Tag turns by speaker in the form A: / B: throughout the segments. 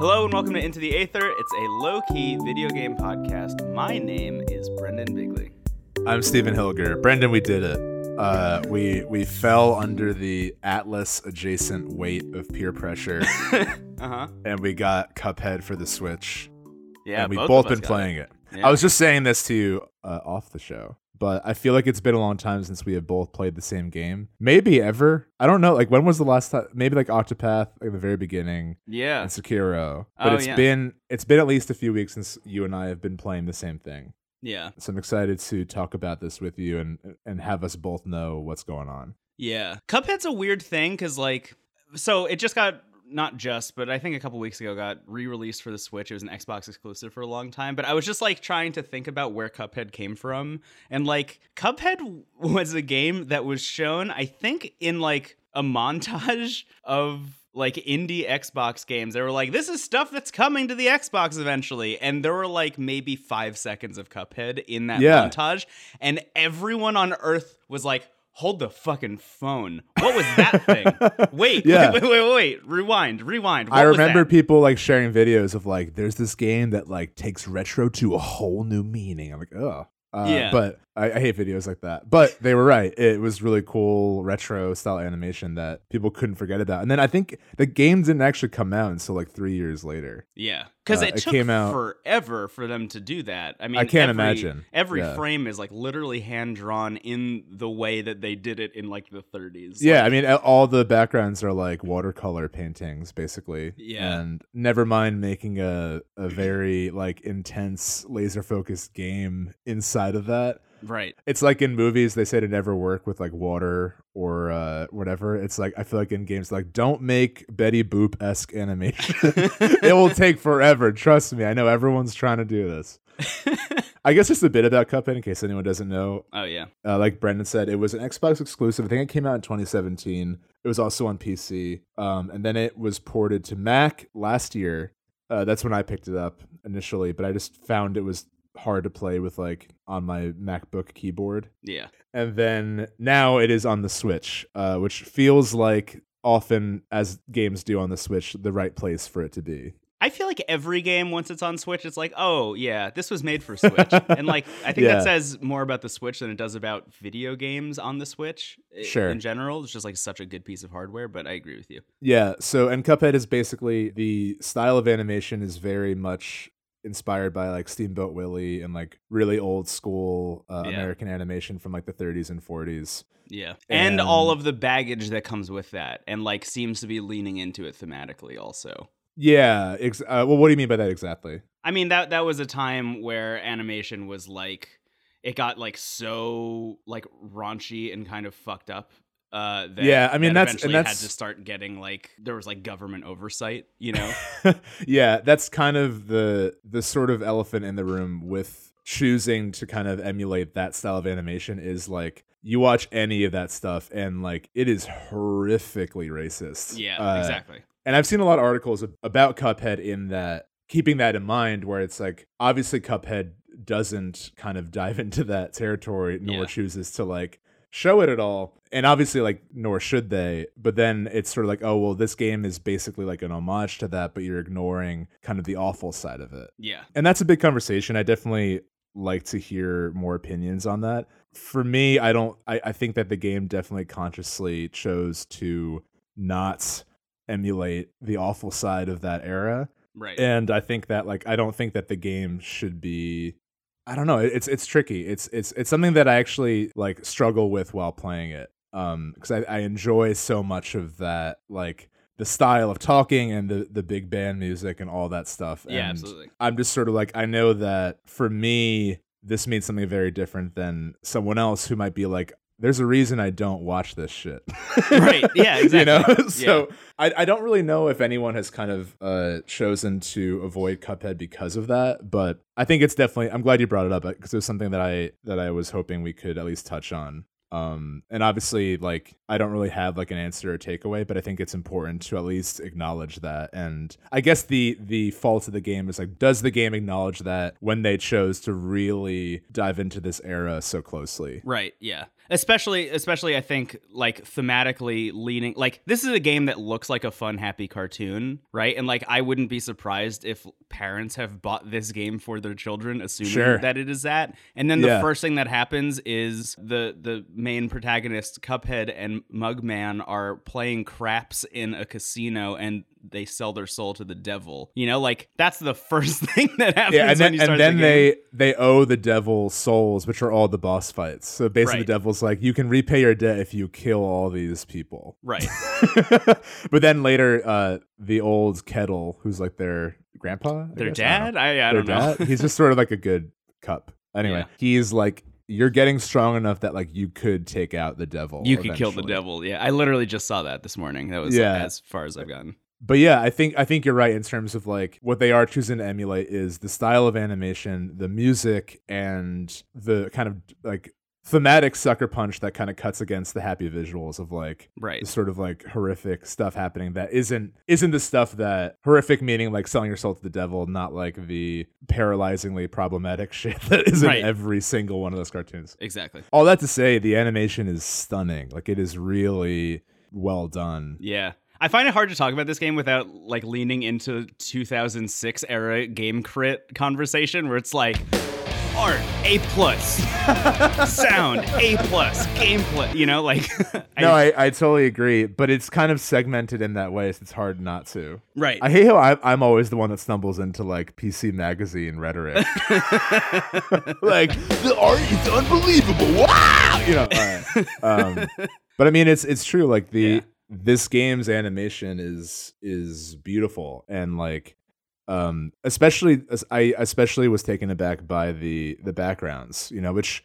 A: Hello and welcome to Into the Aether. It's a low key video game podcast. My name is Brendan Bigley.
B: I'm Stephen Hilger. Brendan, we did it. Uh, we we fell under the Atlas adjacent weight of peer pressure,
A: uh huh.
B: and we got Cuphead for the Switch.
A: Yeah,
B: and we've
A: both,
B: both, been playing it.
A: Yeah.
B: I was just saying this to you uh, off the show, but I feel like it's been a long time since we have both played the same game. Maybe ever. I don't know. Like when was the last time? Maybe like Octopath, like the very beginning,
A: Yeah.
B: and Sekiro. But
A: Oh,
B: it's
A: yeah.
B: been it's been at least a few weeks since you and I have been playing the same thing.
A: Yeah.
B: So I'm excited to talk about this with you and and have us both know what's going on.
A: Yeah. Cuphead's a weird thing because, like, so it just got, not just, but I think a couple weeks ago got re released for the Switch. It was an Xbox exclusive for a long time. But I was just, like, trying to think about where Cuphead came from. And, like, Cuphead was a game that was shown, I think, in, like, a montage of like indie Xbox games. They were like, this is stuff that's coming to the Xbox eventually. And there were like maybe five seconds of Cuphead in that
B: Yeah.
A: montage. And everyone on Earth was like, hold the fucking phone. What was that thing? Wait,
B: Yeah.
A: wait, wait, wait, wait. Rewind, rewind. What
B: I remember people like sharing videos of like, there's this game that like takes retro to a whole new meaning. I'm like, oh. Uh,
A: Yeah.
B: But I, I hate videos like that. But they were right. It was really cool retro style animation that people couldn't forget about. And then I think the game didn't actually come out until like three years later.
A: Yeah, because
B: Uh,
A: it
B: it
A: took
B: came out-
A: forever for them to do that. I mean,
B: I can't
A: every-
B: imagine.
A: Every
B: Yeah.
A: frame is like literally hand drawn in the way that they did it in like the 30s.
B: Yeah,
A: Like,
B: I mean, all the backgrounds are like watercolor paintings, basically.
A: Yeah.
B: and never mind making a a very like intense laser focused game inside of that.
A: Right.
B: It's like in movies they say to never work with like water or uh, whatever. It's like I feel like in games like don't make Betty Boop esque animation. it will take forever. Trust me. I know everyone's trying to do this. I guess just a bit about Cuphead in case anyone doesn't know.
A: oh yeah.
B: Uh, like Brendan said, it was an Xbox exclusive. I think it came out in 2017. It was also on PC, um, and then it was ported to Mac last year. Uh, that's when I picked it up initially, but I just found it was hard to play with like on my MacBook keyboard.
A: Yeah.
B: And then now it is on the Switch, uh, which feels like often as games do on the Switch, the right place for it to be.
A: I feel like every game once it's on Switch, it's like, oh yeah, this was made for Switch, and like I think
B: Yeah.
A: that says more about the Switch than it does about video games on the Switch
B: Sure.
A: in general. It's just like such a good piece of hardware. But I agree with you.
B: Yeah. So, and Cuphead is basically the style of animation is very much inspired by like Steamboat Willie and like really old school uh,
A: Yeah.
B: American animation from like the 30s and 40s.
A: Yeah, and,
B: And-
A: all of the baggage that comes with that, and like seems to be leaning into it thematically also.
B: Yeah. Ex- uh, well, what do you mean by that exactly?
A: I mean that that was a time where animation was like it got like so like raunchy and kind of fucked up. Uh, that,
B: Yeah, I mean,
A: that
B: that's- and that's-
A: had to start getting like there was like government oversight, you know.
B: yeah, that's kind of the the sort of elephant in the room with choosing to kind of emulate that style of animation is like you watch any of that stuff and like it is horrifically racist.
A: yeah,
B: Uh,
A: exactly.
B: And I've seen a lot of articles about Cuphead in that keeping that in mind, where it's like obviously Cuphead doesn't kind of dive into that territory, nor
A: Yeah.
B: chooses to like show it at all. And obviously, like, nor should they. But then it's sort of like, oh, well, this game is basically like an homage to that, but you're ignoring kind of the awful side of it.
A: Yeah,
B: And that's a big conversation. I definitely like to hear more opinions on that. For me, I don't I, I think that the game definitely consciously chose to not emulate the awful side of that era.
A: right.
B: And I think that like I don't think that the game should be I don't know, it's it's tricky. It's it's it's something that I actually like struggle with while playing it. Um because I, I enjoy so much of that like the style of talking and the the big band music and all that stuff.
A: yeah,
B: And
A: absolutely.
B: I'm just sort of like I know that for me this means something very different than someone else who might be like there's a reason I don't watch this shit.
A: Right, yeah,
B: you know?
A: exactly.
B: so I, I don't really know if anyone has kind of uh, chosen to avoid Cuphead because of that, but I think it's definitely I'm glad you brought it up because it was something that I that I was hoping we could at least touch on. Um, and obviously, like I don't really have like an answer or takeaway, but I think it's important to at least acknowledge that. And I guess the the fault of the game is like, does the game acknowledge that when they chose to really dive into this era so closely?
A: Right. Yeah. Especially, especially, I think like thematically leaning. Like this is a game that looks like a fun, happy cartoon, right? And like I wouldn't be surprised if parents have bought this game for their children, assuming
B: Sure.
A: that it is that. And then the
B: Yeah.
A: first thing that happens is the the main protagonist, Cuphead and Mugman, are playing craps in a casino, and they sell their soul to the devil. You know, like that's the first thing that happens.
B: Yeah, and then and then
A: game.
B: they they owe the devil souls, which are all the boss fights. So basically,
A: Right.
B: the devil's like, you can repay your debt if you kill all these people.
A: right.
B: but then later, uh, the old kettle, who's like their grandpa, I
A: Their
B: guess? I don't know.
A: dad? I, I don't know.
B: He's just sort of like a good cup. Anyway,
A: Yeah.
B: he's like you're getting strong enough that like you could take out the devil.
A: You could kill the devil. Yeah, I literally just saw that this morning. That was
B: Yeah.
A: as far as I've gotten.
B: But yeah, I think I think you're right in terms of like what they are choosing to emulate is the style of animation, the music, and the kind of like thematic sucker punch that kind of cuts against the happy visuals of like
A: Right.
B: the sort of like horrific stuff happening that isn't isn't the stuff that horrific meaning like selling your soul to the devil, not like the paralyzingly problematic shit that is in
A: Right.
B: every single one of those cartoons.
A: Exactly.
B: All that to say, the animation is stunning. Like it is really well done.
A: Yeah. I find it hard to talk about this game without like leaning into 2006 era game crit conversation where it's like art A plus, sound A plus, gameplay. You know, like
B: No, I, I totally agree, but it's kind of segmented in that way, so it's hard not to.
A: right.
B: I hate how I, I'm always the one that stumbles into like PC magazine rhetoric. like the art is unbelievable. Wow, you know. Um, but I mean, it's it's true. Like the
A: Yeah.
B: This game's animation is is beautiful and like um especially i especially was taken aback by the the backgrounds you know which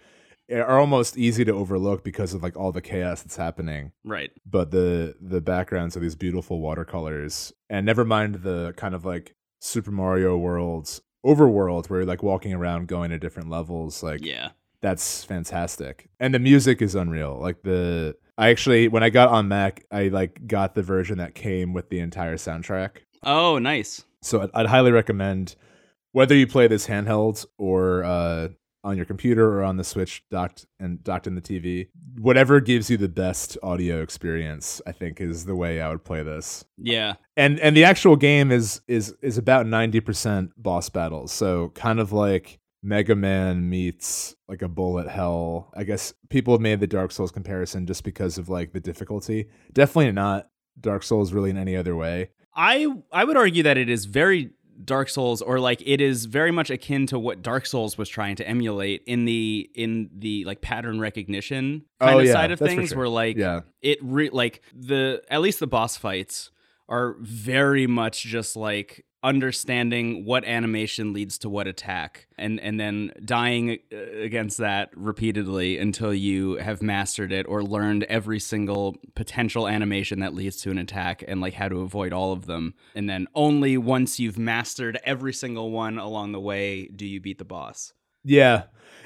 B: are almost easy to overlook because of like all the chaos that's happening
A: right.
B: but the the backgrounds are these beautiful watercolors and never mind the kind of like super mario worlds overworld where you're like walking around going to different levels like
A: Yeah.
B: That's fantastic. And the music is unreal. Like the i actually when i got on mac i like got the version that came with the entire soundtrack.
A: Oh, nice.
B: so i'd, I'd highly recommend whether you play this handheld or uh on your computer or on the switch docked and docked in the tv whatever gives you the best audio experience i think is the way i would play this.
A: Yeah.
B: and and the actual game is is is about 90% boss battles. So kind of like mega man meets like a bullet hell. I guess people have made the dark souls comparison just because of like the difficulty. Definitely not dark souls really in any other way.
A: I I would argue that it is very Dark Souls or like it is very much akin to what Dark Souls was trying to emulate in the in the like pattern recognition oh, kind
B: Oh,
A: of
B: yeah,
A: side of things
B: sure.
A: where like
B: yeah.
A: it re- like the at least the boss fights are very much just like understanding what animation leads to what attack and and then dying uh, against that repeatedly until you have mastered it or learned every single potential animation that leads to an attack and like how to avoid all of them and then only once you've mastered every single one along the way do you beat the boss
B: Yeah.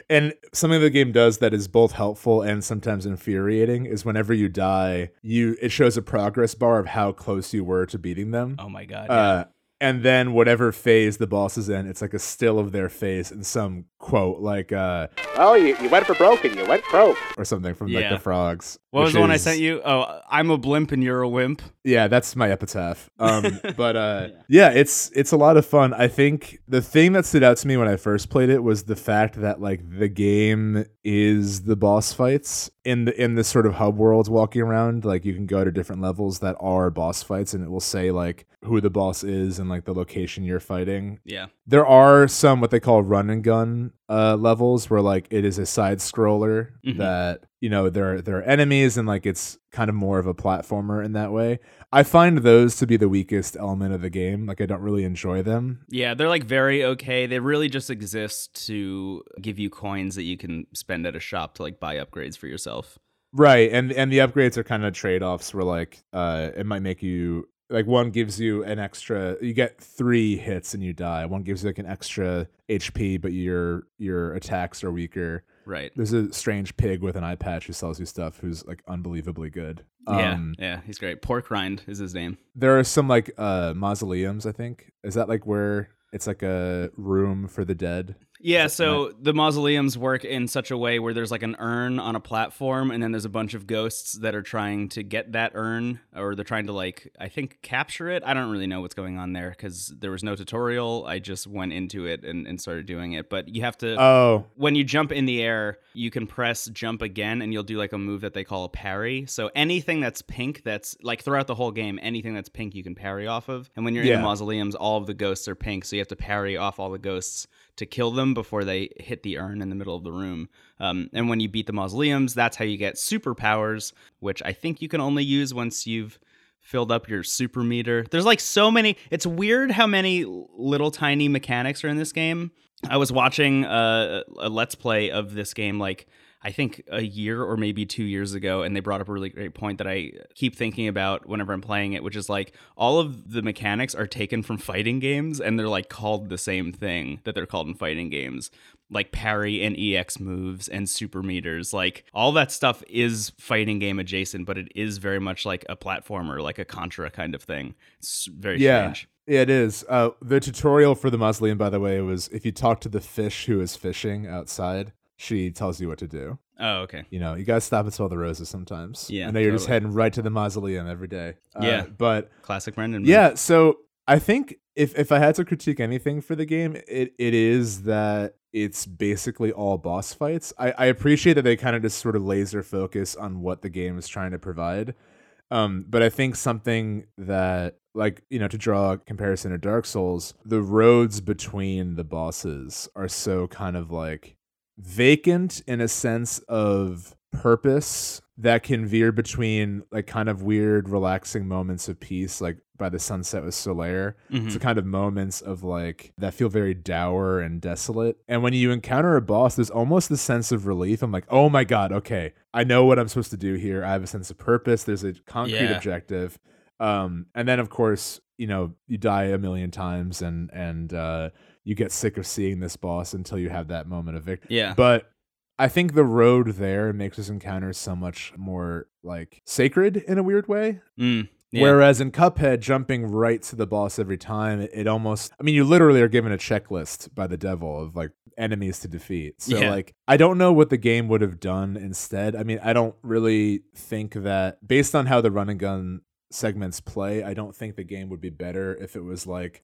B: And something the game does that is both helpful and sometimes infuriating is whenever you die, you it shows a progress bar of how close you were to beating them.
A: oh my god
B: Uh, and then whatever phase the boss is in, it's like a still of their face and some quote like uh
C: Oh, you, you went for broke and you went broke.
B: or something from like the frogs.
A: what was
B: which
A: the one i sent you oh i'm a blimp and you're a wimp
B: Yeah, that's my epitaph. Um, but uh, yeah, it's it's a lot of fun. I think the thing that stood out to me when I first played it was the fact that like the game is the boss fights in the in this sort of hub world walking around. Like you can go to different levels that are boss fights, and it will say like who the boss is and like the location you're fighting
A: yeah
B: there are some what they call run and gun uh, levels where like it is a side scroller
A: Mhm.
B: that you know there are, there are enemies and like it's kind of more of a platformer in that way. I find those to be the weakest element of the game. Like I don't really enjoy them.
A: Yeah, they're like very okay. They really just exist to give you coins that you can spend at a shop to like buy upgrades for yourself.
B: Right, and and the upgrades are kind of trade offs where like uh it might make you like one gives you an extra you get three hits and you die. One gives you like an extra HP, but your your attacks are weaker.
A: Right.
B: There's a strange pig with an eye patch who sells you stuff who's like unbelievably good.
A: yeah,
B: Um,
A: yeah, he's great. Pork rind is his name.
B: There are some like uh mausoleums, I think. Is that like where it's like a room for the dead?
A: Yeah, so the mausoleums work in such a way where there's like an urn on a platform, and then there's a bunch of ghosts that are trying to get that urn, or they're trying to like, I think, capture it. I don't really know what's going on there because there was no tutorial. I just went into it and, and started doing it. But you have to,
B: Oh,
A: when you jump in the air, you can press jump again, and you'll do like a move that they call a parry. So anything that's pink, that's like throughout the whole game, anything that's pink, you can parry off of. And when you're in the mausoleums, all of the ghosts are pink, so you have to parry off all the ghosts to kill them before they hit the urn in the middle of the room. Um, and when you beat the mausoleums, that's how you get superpowers, which I think you can only use once you've filled up your super meter. There's like so many. It's weird how many little tiny mechanics are in this game. I was watching a, a let's play of this game like I think a year or maybe two years ago, and they brought up a really great point that I keep thinking about whenever I'm playing it, which is like all of the mechanics are taken from fighting games and they're like called the same thing that they're called in fighting games. Like parry and EX moves and super meters. Like all that stuff is fighting game adjacent, but it is very much like a platformer, like a Contra kind of thing. It's very
B: yeah.
A: strange.
B: Yeah, it is. Uh, the tutorial for the mausoleum, by the way, was if you talk to the fish who is fishing outside, she tells you what to do.
A: Oh, okay.
B: You know, you gotta stop and smell the roses sometimes.
A: Yeah,
B: I know you're just heading right to the mausoleum every day. Uh,
A: Yeah.
B: but
A: Classic Brendan.
B: yeah, so I think if if I had to critique anything for the game, it it is that it's basically all boss fights. I, I appreciate that they kind of just sort of laser focus on what the game is trying to provide. Um, but I think something that like, you know, to draw a comparison to Dark Souls, the roads between the bosses are so kind of like vacant in a sense of purpose that can veer between like kind of weird relaxing moments of peace like by the sunset with Solaire.
A: Mhm.
B: to kind of moments of like that feel very dour and desolate. And when you encounter a boss there's almost the sense of relief. I'm like oh my god okay. I know what i'm supposed to do here. I have a sense of purpose. There's a concrete
A: Yeah.
B: objective. Um and then of course you know you die a million times and and uh you get sick of seeing this boss until you have that moment of victory
A: Yeah.
B: but I think the road there makes this encounter so much more like sacred in a weird way.
A: Mm, yeah.
B: Whereas in Cuphead, jumping right to the boss every time, it, it almost, I mean, you literally are given a checklist by the devil of like enemies to defeat. So,
A: Yeah.
B: like, I don't know what the game would have done instead. I mean, I don't really think that, based on how the run and gun segments play, I don't think the game would be better if it was like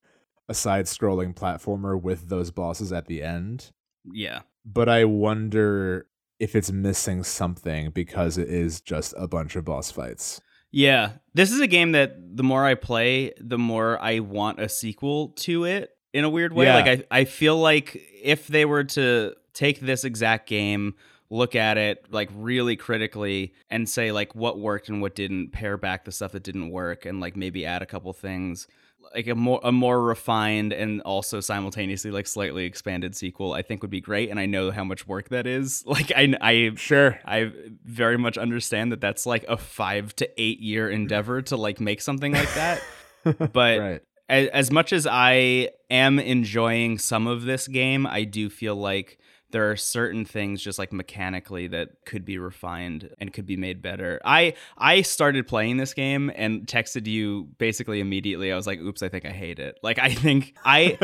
B: a side scrolling platformer with those bosses at the end
A: yeah.
B: but I wonder if it's missing something because it is just a bunch of boss fights.
A: Yeah. This is a game that the more I play, the more I want a sequel to it in a weird way.
B: Yeah.
A: Like I, I feel like if they were to take this exact game, look at it like really critically and say like what worked and what didn't, pare back the stuff that didn't work and like maybe add a couple things. Like a more a more refined and also simultaneously like slightly expanded sequel, I think would be great. And I know how much work that is. Like I, I
B: Sure.
A: I very much understand that that's like a five to eight year endeavor to like make something like that. But
B: right.
A: as, as much as I am enjoying some of this game, I do feel like there are certain things just like mechanically that could be refined and could be made better. I I started playing this game and texted you basically immediately. I was like, "Oops, I think I hate it." Like I think I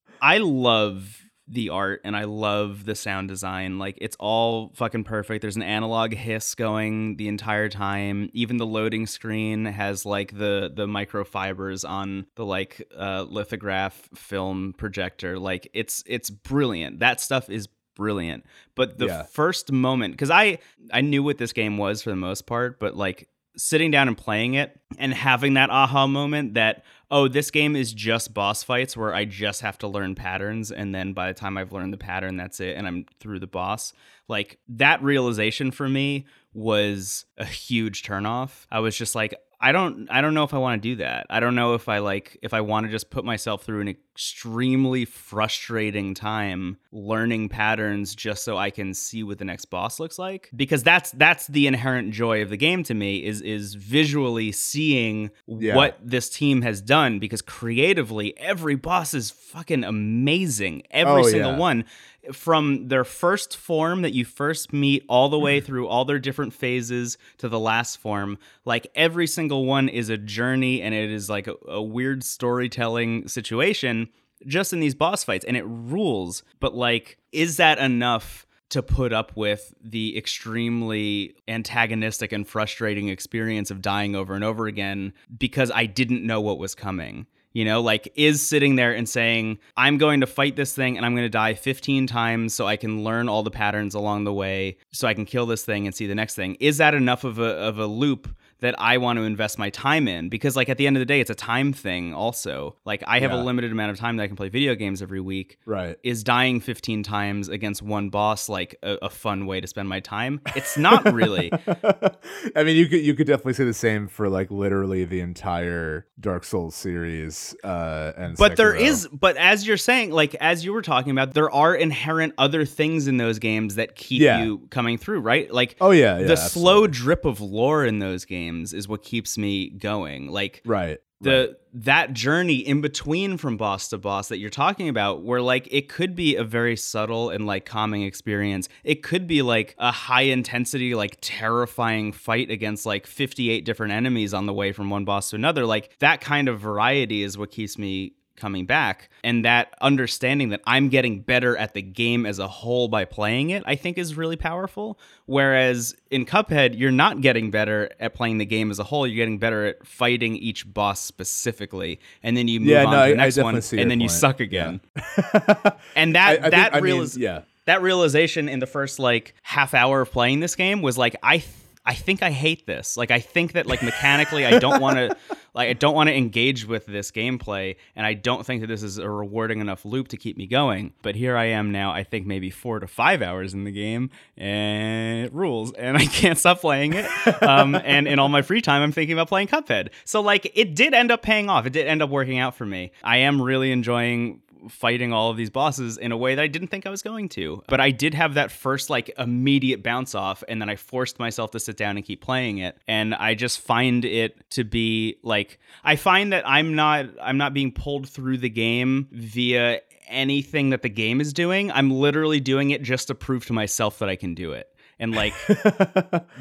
A: I love the art and I love the sound design. Like it's all fucking perfect. There's an analog hiss going the entire time. Even the loading screen has like the the microfibers on the like uh, lithograph film projector. Like it's it's brilliant. That stuff is brilliant. But the
B: Yeah.
A: first moment cuz I I knew what this game was for the most part, but like sitting down and playing it and having that aha moment that oh this game is just boss fights where i just have to learn patterns and then by the time i've learned the pattern that's it and i'm through the boss. Like that realization for me was a huge turnoff. I was just like i don't i don't know if i want to do that i don't know if i like if i want to just put myself through an extremely frustrating time learning patterns just so i can see what the next boss looks like because that's that's the inherent joy of the game to me is is visually seeing
B: Yeah.
A: what this team has done because creatively every boss is fucking amazing every
B: Oh,
A: single
B: yeah.
A: one from their first form that you first meet all the way mm-hmm. through all their different phases to the last form, like every single one is a journey and it is like a, a weird storytelling situation just in these boss fights and it rules. But like, is that enough? to put up with the extremely antagonistic and frustrating experience of dying over and over again because I didn't know what was coming. You know, like is sitting there and saying, I'm going to fight this thing and I'm going to die 15 times so I can learn all the patterns along the way so I can kill this thing and see the next thing. Is that enough of a, of a loop that I want to invest my time in because like at the end of the day it's a time thing also. Like I have
B: Yeah.
A: a limited amount of time that I can play video games every week.
B: Right.
A: Is dying 15 times against one boss like a, a fun way to spend my time? It's not really.
B: I mean, you could you could definitely say the same for like literally the entire Dark Souls series. Uh, and
A: but there
B: Sekiro.
A: is but as you're saying like as you were talking about there are inherent other things in those games that keep
B: Yeah.
A: you coming through right like
B: Oh yeah, yeah
A: the slow drip of lore in those games is what keeps me going. Like
B: right.
A: the that journey in between from boss to boss that you're talking about where like it could be a very subtle and like calming experience. It could be like a high intensity like terrifying fight against like 58 different enemies on the way from one boss to another. Like that kind of variety is what keeps me coming back and that understanding that I'm getting better at the game as a whole by playing it I think is really powerful whereas in Cuphead you're not getting better at playing the game as a whole you're getting better at fighting each boss specifically and then you move
B: Yeah,
A: on
B: no,
A: to the next one and then you suck again
B: Yeah.
A: and that
B: I- I
A: that
B: mean, yeah.
A: that realization in the first like half hour of playing this game was like I th- I think I hate this. Like I think that like mechanically I don't want to like I don't want to engage with this gameplay and I don't think that this is a rewarding enough loop to keep me going. But here I am now, I think maybe 4 to 5 hours in the game and it rules and I can't stop playing it. Um and in all my free time I'm thinking about playing Cuphead. So like it did end up paying off. It did end up working out for me. I am really enjoying fighting all of these bosses in a way that I didn't think I was going to. But I did have that first like immediate bounce off and then I forced myself to sit down and keep playing it. And I just find it to be like I find that I'm not I'm not being pulled through the game via anything that the game is doing. I'm literally doing it just to prove to myself that I can do it. And like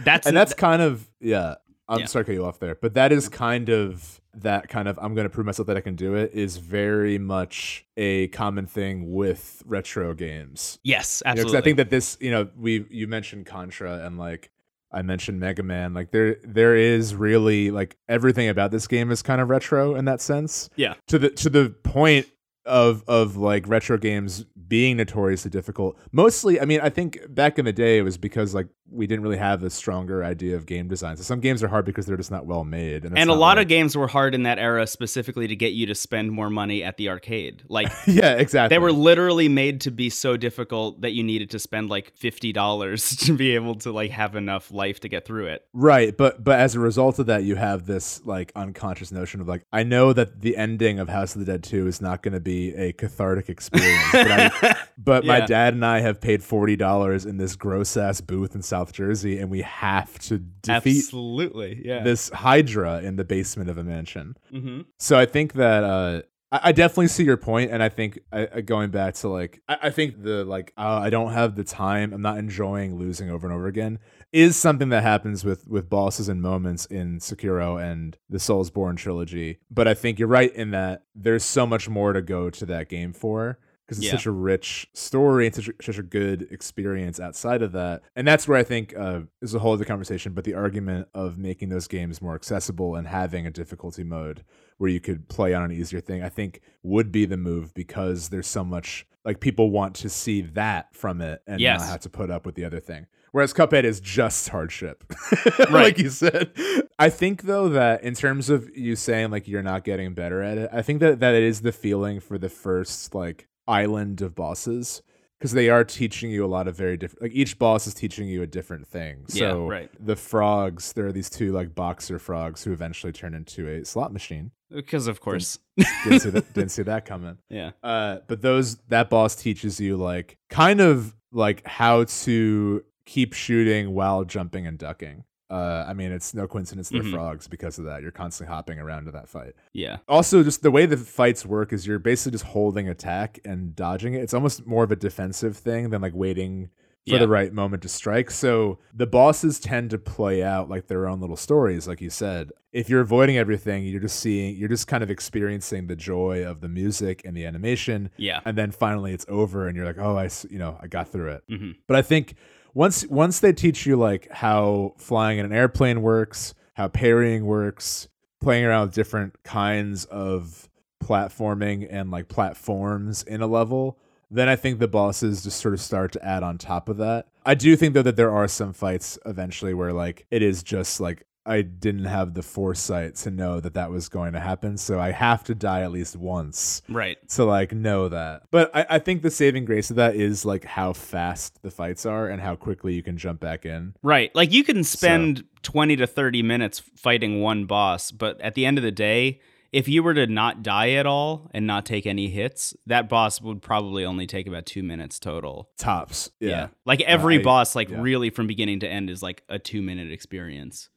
A: that's
B: and that's kind of yeah. I'm
A: Yeah.
B: sorry to cut you off there, but that is kind of that kind of I'm going to prove myself that I can do it is very much a common thing with retro games.
A: yes,
B: You know,
A: absolutely.
B: I think that this, you know, we you mentioned Contra and like I mentioned Mega Man. Like there there is really like everything about this game is kind of retro in that sense.
A: Yeah.
B: To the to the point of of like retro games being notoriously difficult. Mostly, I mean, I think back in the day it was because like we didn't really have a stronger idea of game design. So some games are hard because they're just not well made. And,
A: and a lot
B: like-
A: of games were hard in that era specifically to get you to spend more money at the arcade. Like
B: yeah, exactly.
A: They were literally made to be so difficult that you needed to spend like fifty dollars to be able to like have enough life to get through it.
B: Right, but but as a result of that, you have this like unconscious notion of like I know that the ending of House of the Dead Two is not going to be a cathartic experience, but, I, but my dad and I have paid forty dollars in this gross ass booth in South Jersey, and we have to defeat
A: Absolutely, yeah.
B: this Hydra in the basement of a mansion.
A: hmm
B: So I think that uh, I, definitely see your point, and I think I, going back to like I, I think the like uh, I don't have the time. I'm not enjoying losing over and over again. Is something that happens with with bosses and moments in Sekiro and the Soulsborne trilogy. But I think you're right in that there's so much more to go to that game for because it's
A: Yeah.
B: such a rich story and such a, such a good experience outside of that. And that's where I think uh, is a whole other conversation. But the argument of making those games more accessible and having a difficulty mode where you could play on an easier thing, I think would be the move because there's so much like people want to see that from it and
A: Yes.
B: not have to put up with the other thing. Whereas Cuphead is just hardship,
A: Right.
B: like you said. I think though that in terms of you saying like you're not getting better at it, I think that that is the feeling for the first like island of bosses because they are teaching you a lot of very different. Like each boss is teaching you a different thing.
A: Yeah,
B: So
A: right.
B: the frogs, there are these two like boxer frogs who eventually turn into a slot machine.
A: Because of course,
B: Didn't see that, didn't see that coming.
A: yeah,
B: Uh, but those that boss teaches you like kind of like how to keep shooting while jumping and ducking. Uh, I mean, it's no coincidence they're
A: Mhm.
B: frogs because of that. You're constantly hopping around to that fight.
A: Yeah.
B: Also, just the way the fights work is you're basically just holding attack and dodging it. It's almost more of a defensive thing than like waiting for
A: Yeah.
B: the right moment to strike. So the bosses tend to play out like their own little stories, like you said. If you're avoiding everything, you're just seeing, you're just kind of experiencing the joy of the music and the animation,
A: Yeah.
B: and then finally it's over, and you're like, oh, I, you know, I got through it.
A: hmm
B: But I think once once they teach you like how flying in an airplane works, how parrying works, playing around with different kinds of platforming and like platforms in a level, then I think the bosses just sort of start to add on top of that. I do think though that there are some fights eventually where like it is just like I didn't have the foresight to know that that was going to happen, so I have to die at least once
A: Right.
B: to like know that. But I, I think the saving grace of that is like how fast the fights are and how quickly you can jump back in.
A: Right. Like you can spend 20 to 30 minutes fighting one boss, but at the end of the day, if you were to not die at all and not take any hits, that boss would probably only take about 2 minutes total.
B: Tops. Yeah.
A: Like every
B: I-
A: boss like
B: yeah.
A: really from beginning to end is like a 2 minute experience.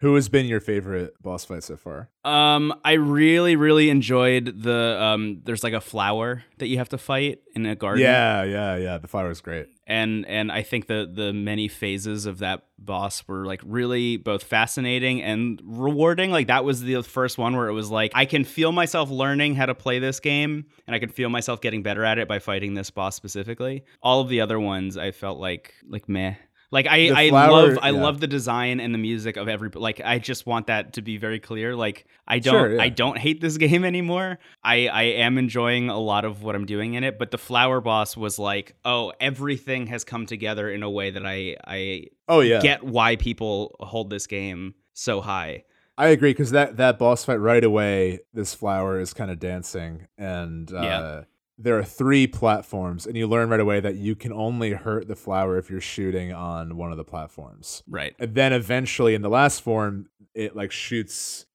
B: Who has been your favorite boss fight so far?
A: Um, I really, really enjoyed the um. There's like a flower that you have to fight in a garden.
B: Yeah, yeah, yeah. The flower is great.
A: and and I think the the many phases of that boss were like really both fascinating and rewarding. Like that was the first one where it was like I can feel myself learning how to play this game, and I can feel myself getting better at it by fighting this boss specifically. All of the other ones, I felt like like meh. Like I,
B: The
A: I
B: flower-
A: love I
B: yeah.
A: love the design and the music of every like I just want that to be very clear. Like I don't
B: Sure, yeah.
A: I don't hate this game anymore. I I am enjoying a lot of what I'm doing in it, but the flower boss was like, oh, everything has come together in a way that I I
B: Oh yeah.
A: get why people hold this game so high.
B: I agree because that that boss fight right away, this flower is kind of dancing, and uh,
A: Yeah.
B: There are three platforms, and you learn right away that you can only hurt the flower if you're shooting on one of the platforms.
A: Right.
B: And then eventually, in the last form, it like shoots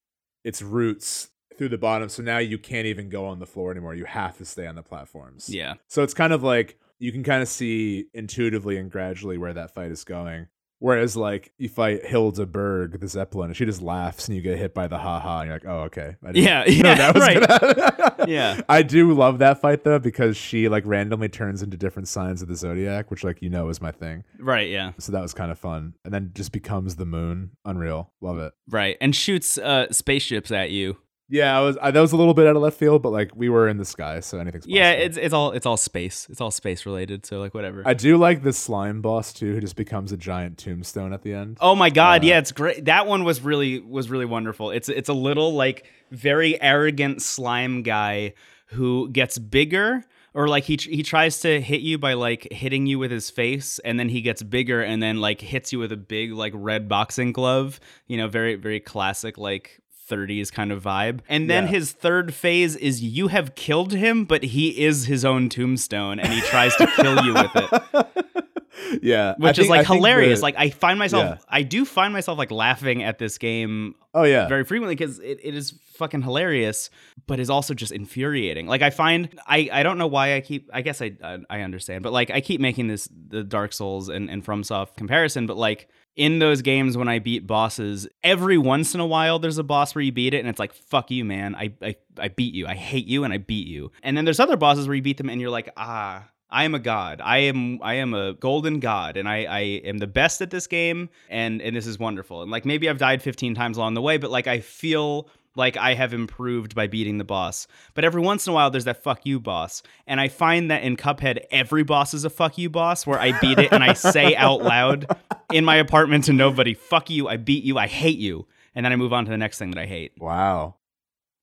B: its roots through the bottom, so now you can't even go on the floor anymore. You have to stay on the platforms.
A: Yeah.
B: So it's kind of like you can kind of see intuitively and gradually where that fight is going. Whereas like you fight Hilda Berg, the Zeppelin, and she just laughs and you get hit by the haha and you're like, oh okay. I didn't
A: Yeah,
B: know
A: yeah,
B: that was
A: right.
B: gonna-
A: Yeah.
B: I do love that fight though, because she like randomly turns into different signs of the zodiac, which like you know is my thing.
A: Right, yeah.
B: So that was kind of fun. And then just becomes the moon. Unreal. Love it.
A: Right. And shoots uh spaceships at you.
B: Yeah, I was I, that was a little bit out of left field, but like we were in the sky, so anything's possible.
A: Yeah, it's it's all it's all space. It's all space related, so like whatever.
B: I do like the slime boss too, who just becomes a giant tombstone at the end.
A: Oh my god,
B: Uh,
A: yeah, it's great. That one was really was really wonderful. It's it's a little like very arrogant slime guy who gets bigger or like he he tries to hit you by like hitting you with his face and then he gets bigger and then like hits you with a big like red boxing glove, you know, very very classic like 30s kind of vibe. And then
B: Yeah.
A: his third phase is you have killed him, but he is his own tombstone and he tries to kill you with it
B: yeah,
A: which is
B: think- I
A: like
B: think
A: hilarious. like I find myself,
B: Yeah.
A: I do find myself like laughing at this game
B: oh yeah,
A: very frequently because it, it is fucking hilarious, but is also just infuriating. Like I find, I I don't know why I keep. I guess I I, I understand, but like I keep making this the Dark Souls and and FromSoft comparison, but like. In those games, when I beat bosses, every once in a while there's a boss where you beat it and it's like, fuck you, man. I, I, I beat you. I hate you and I beat you. And then there's other bosses where you beat them and you're like, ah, I am a god. I am I am a golden god, and I, I am the best at this game, and and this is wonderful. And like maybe I've died 15 times along the way, but like I feel like I have improved by beating the boss. But every once in a while, there's that fuck you boss, and I find that in Cuphead, every boss is a fuck you boss, where I beat it and I say out loud in my apartment to nobody, "Fuck you! I beat you! I hate you!" And then I move on to the next thing that I hate.
B: wow.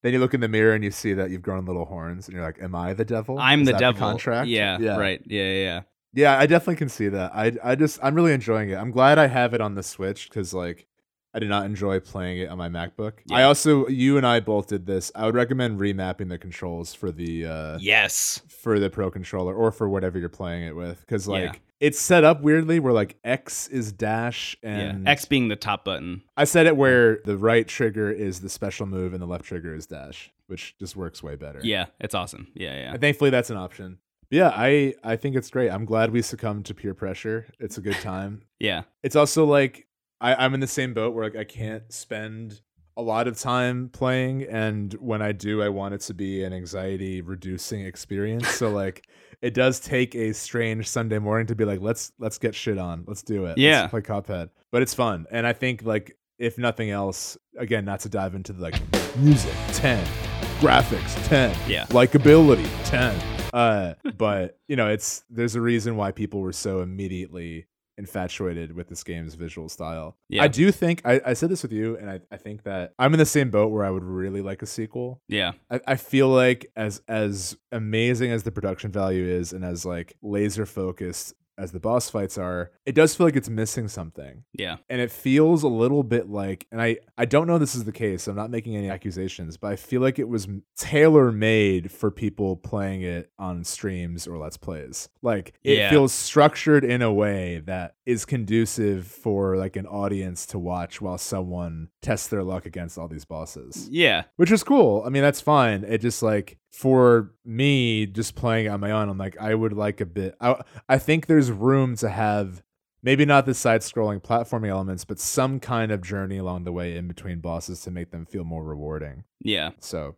B: Then you look in the mirror and you see that you've grown little horns, and you're like, "Am I the devil?
A: I'm
B: Is
A: the devil.
B: contract."
A: Yeah,
B: yeah,
A: right. Yeah, yeah, yeah.
B: Yeah, I definitely can see that. I I just I'm really enjoying it. I'm glad I have it on the Switch because like I did not enjoy playing it on my MacBook. I also you and I both did this. I would recommend remapping the controls for the uh
A: Yes.
B: for the Pro controller or for whatever you're playing it with because like
A: Yeah.
B: it's set up weirdly where like X is dash and
A: yeah. X being the top button.
B: I said it where the right trigger is the special move and the left trigger is dash, which just works way better.
A: Yeah, it's awesome. Yeah, yeah.
B: And thankfully that's an option. Yeah, I I think it's great. I'm glad we succumbed to peer pressure. It's a good time.
A: Yeah.
B: It's also like I, I'm in the same boat where like I can't spend a lot of time playing and when I do I want it to be an anxiety reducing experience. so like it does take a strange Sunday morning to be like, let's let's get shit on. Let's do it.
A: Yeah.
B: Let's play Cuphead. But it's fun. And I think like if nothing else, again, not to dive into the, like music, 10, graphics, 10,
A: Yeah.
B: likability, 10. Uh, but you know, it's there's a reason why people were so immediately infatuated with this game's visual style.
A: Yeah.
B: I do think I, I said this with you, and I, I think that I'm in the same boat where I would really like a sequel.
A: Yeah.
B: I, I feel like as as amazing as the production value is and as like laser focused as the boss fights are, it does feel like it's missing something.
A: Yeah.
B: And it feels a little bit like and I I don't know this is the case. I'm not making any accusations, but I feel like it was tailor made for people playing it on streams or let's plays. Like it
A: Yeah.
B: feels structured in a way that is conducive for like an audience to watch while someone tests their luck against all these bosses
A: Yeah.
B: which is cool. I mean, that's fine. It just like for me, just playing on my own, I'm like, I would like a bit. I I think there's room to have maybe not the side-scrolling platforming elements, but some kind of journey along the way in between bosses to make them feel more rewarding.
A: Yeah.
B: So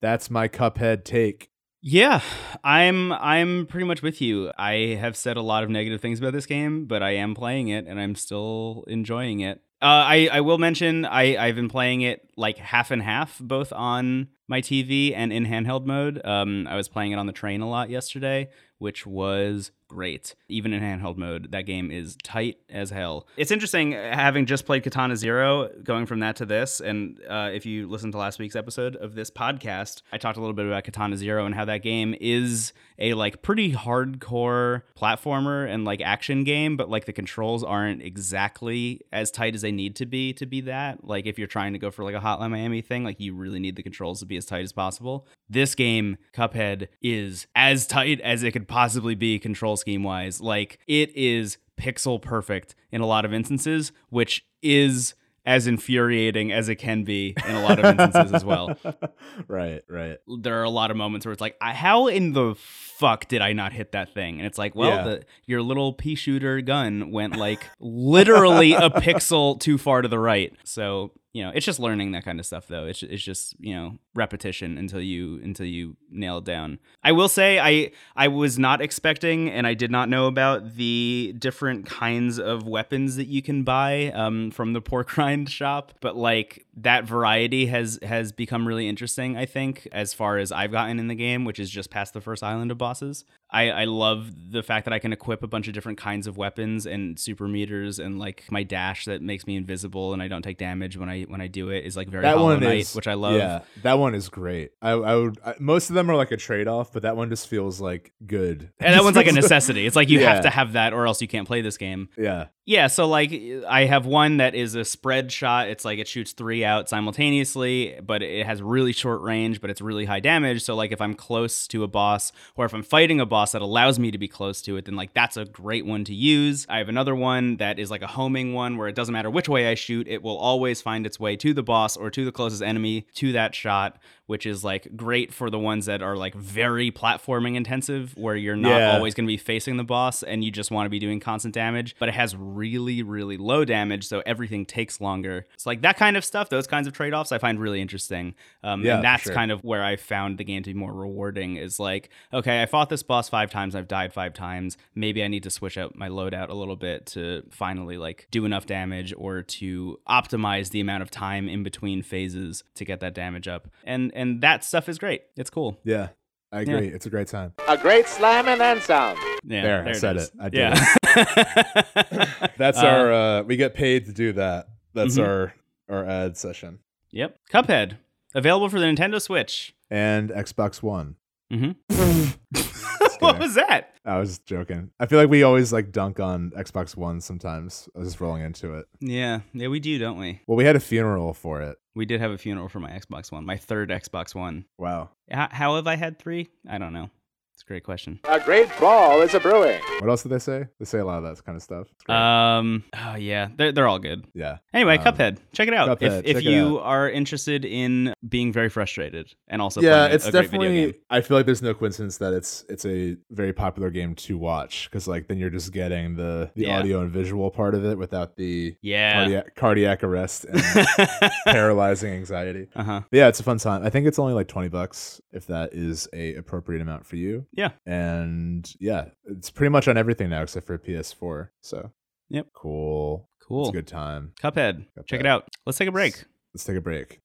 B: that's my Cuphead take.
A: Yeah, I'm I'm pretty much with you. I have said a lot of negative things about this game, but I am playing it and I'm still enjoying it. Uh, I I will mention I I've been playing it like half and half, both on my TV and in handheld mode. Um, I was playing it on the train a lot yesterday, which was great. Even in handheld mode, that game is tight as hell. It's interesting uh, having just played Katana Zero, going from that to this. And uh, if you listen to last week's episode of this podcast, I talked a little bit about Katana Zero and how that game is a like pretty hardcore platformer and like action game, but like the controls aren't exactly as tight as they need to be to be that. Like if you're trying to go for like a Hotline Miami thing, like you really need the controls to be as tight as possible. This game, Cuphead, is as tight as it could possibly be control scheme wise. Like it is pixel perfect in a lot of instances, which is as infuriating as it can be in a lot of instances as well.
B: right, right.
A: There are a lot of moments where it's like, how in the fuck did I not hit that thing? And it's like, well,
B: Yeah.
A: the, your little pea shooter gun went like literally a pixel too far to the right. So you know, it's just learning that kind of stuff, though. It's it's just you know repetition until you until you nail it down. I will say, I I was not expecting, and I did not know about the different kinds of weapons that you can buy um, from the pork rind shop. But like that variety has has become really interesting. I think as far as I've gotten in the game, which is just past the first island of bosses. I, I love the fact that I can equip a bunch of different kinds of weapons and super meters and like my dash that makes me invisible and I don't take damage when I when I do it is like very
B: that
A: Hollow
B: one
A: Knight,
B: is
A: which I love.
B: Yeah, that one is great. I, I would. I, most of them are like a trade off, but that one just feels like good.
A: And that one's like a necessity. It's like you
B: Yeah.
A: have to have that or else you can't play this game.
B: yeah,
A: Yeah, so like I have one that is a spread shot. It's like it shoots three out simultaneously, but it has really short range, but it's really high damage. So like if I'm close to a boss or if I'm fighting a boss that allows me to be close to it, then like that's a great one to use. I have another one that is like a homing one where it doesn't matter which way I shoot, it will always find its way to the boss or to the closest enemy to that shot, which is like great for the ones that are like very platforming intensive where you're not
B: Yeah.
A: always going to be facing the boss and you just want to be doing constant damage, but it has really, really low damage, so everything takes longer. It's like that kind of stuff, those kinds of trade offs, I find really interesting. Um,
B: Yeah,
A: and that's
B: sure.
A: kind of where I found the game to be more rewarding is like, okay, I fought this boss five times, I've died five times. Maybe I need to switch out my loadout a little bit to finally like do enough damage or to optimize the amount of time in between phases to get that damage up. And and that stuff is great. It's cool.
B: yeah. I agree. It's a great time.
C: A great slam and then some.
A: Yeah,
B: There, I
A: it
B: said
A: is.
B: it. I did
A: yeah.
B: That's
A: Uh,
B: our. uh We get paid to do that. That's
A: Mhm.
B: our our ad session
A: Yep. Cuphead. Available for the Nintendo Switch.
B: and Xbox One.
A: Mm-hmm. what was that?
B: I was joking. I feel like we always like dunk on Xbox One sometimes. I was just rolling into it.
A: Yeah. Yeah, we do, don't we?
B: Well, we had a funeral for it.
A: We did have a funeral for my Xbox One, my third Xbox One.
B: Wow.
A: How, how have I had three? I don't know. It's a great question.
C: A great fall is a brewing.
B: What else did they say? They say a lot of that kind of stuff. It's great.
A: Um, oh yeah, they're they're all good.
B: yeah.
A: Anyway,
B: Um,
A: Cuphead, check it out
B: Cuphead,
A: if if
B: check it
A: you are interested in being very frustrated and also
B: yeah,
A: playing a-
B: it's
A: a great video
B: definitely.
A: game.
B: I feel like there's no coincidence that it's it's a very popular game to watch because like then you're just getting the the
A: Yeah.
B: audio and visual part of it without the
A: Yeah.
B: cardiac cardiac arrest and paralyzing anxiety.
A: uh huh.
B: Yeah, it's a fun time. I think it's only like twenty bucks if that is a appropriate amount for you.
A: Yeah.
B: And yeah, it's pretty much on everything now except for PS4. So
A: Yep.
B: cool. It's
A: Cool.
B: a good time.
A: Cuphead. Check it out. Let's take a break.
B: Let's take a break.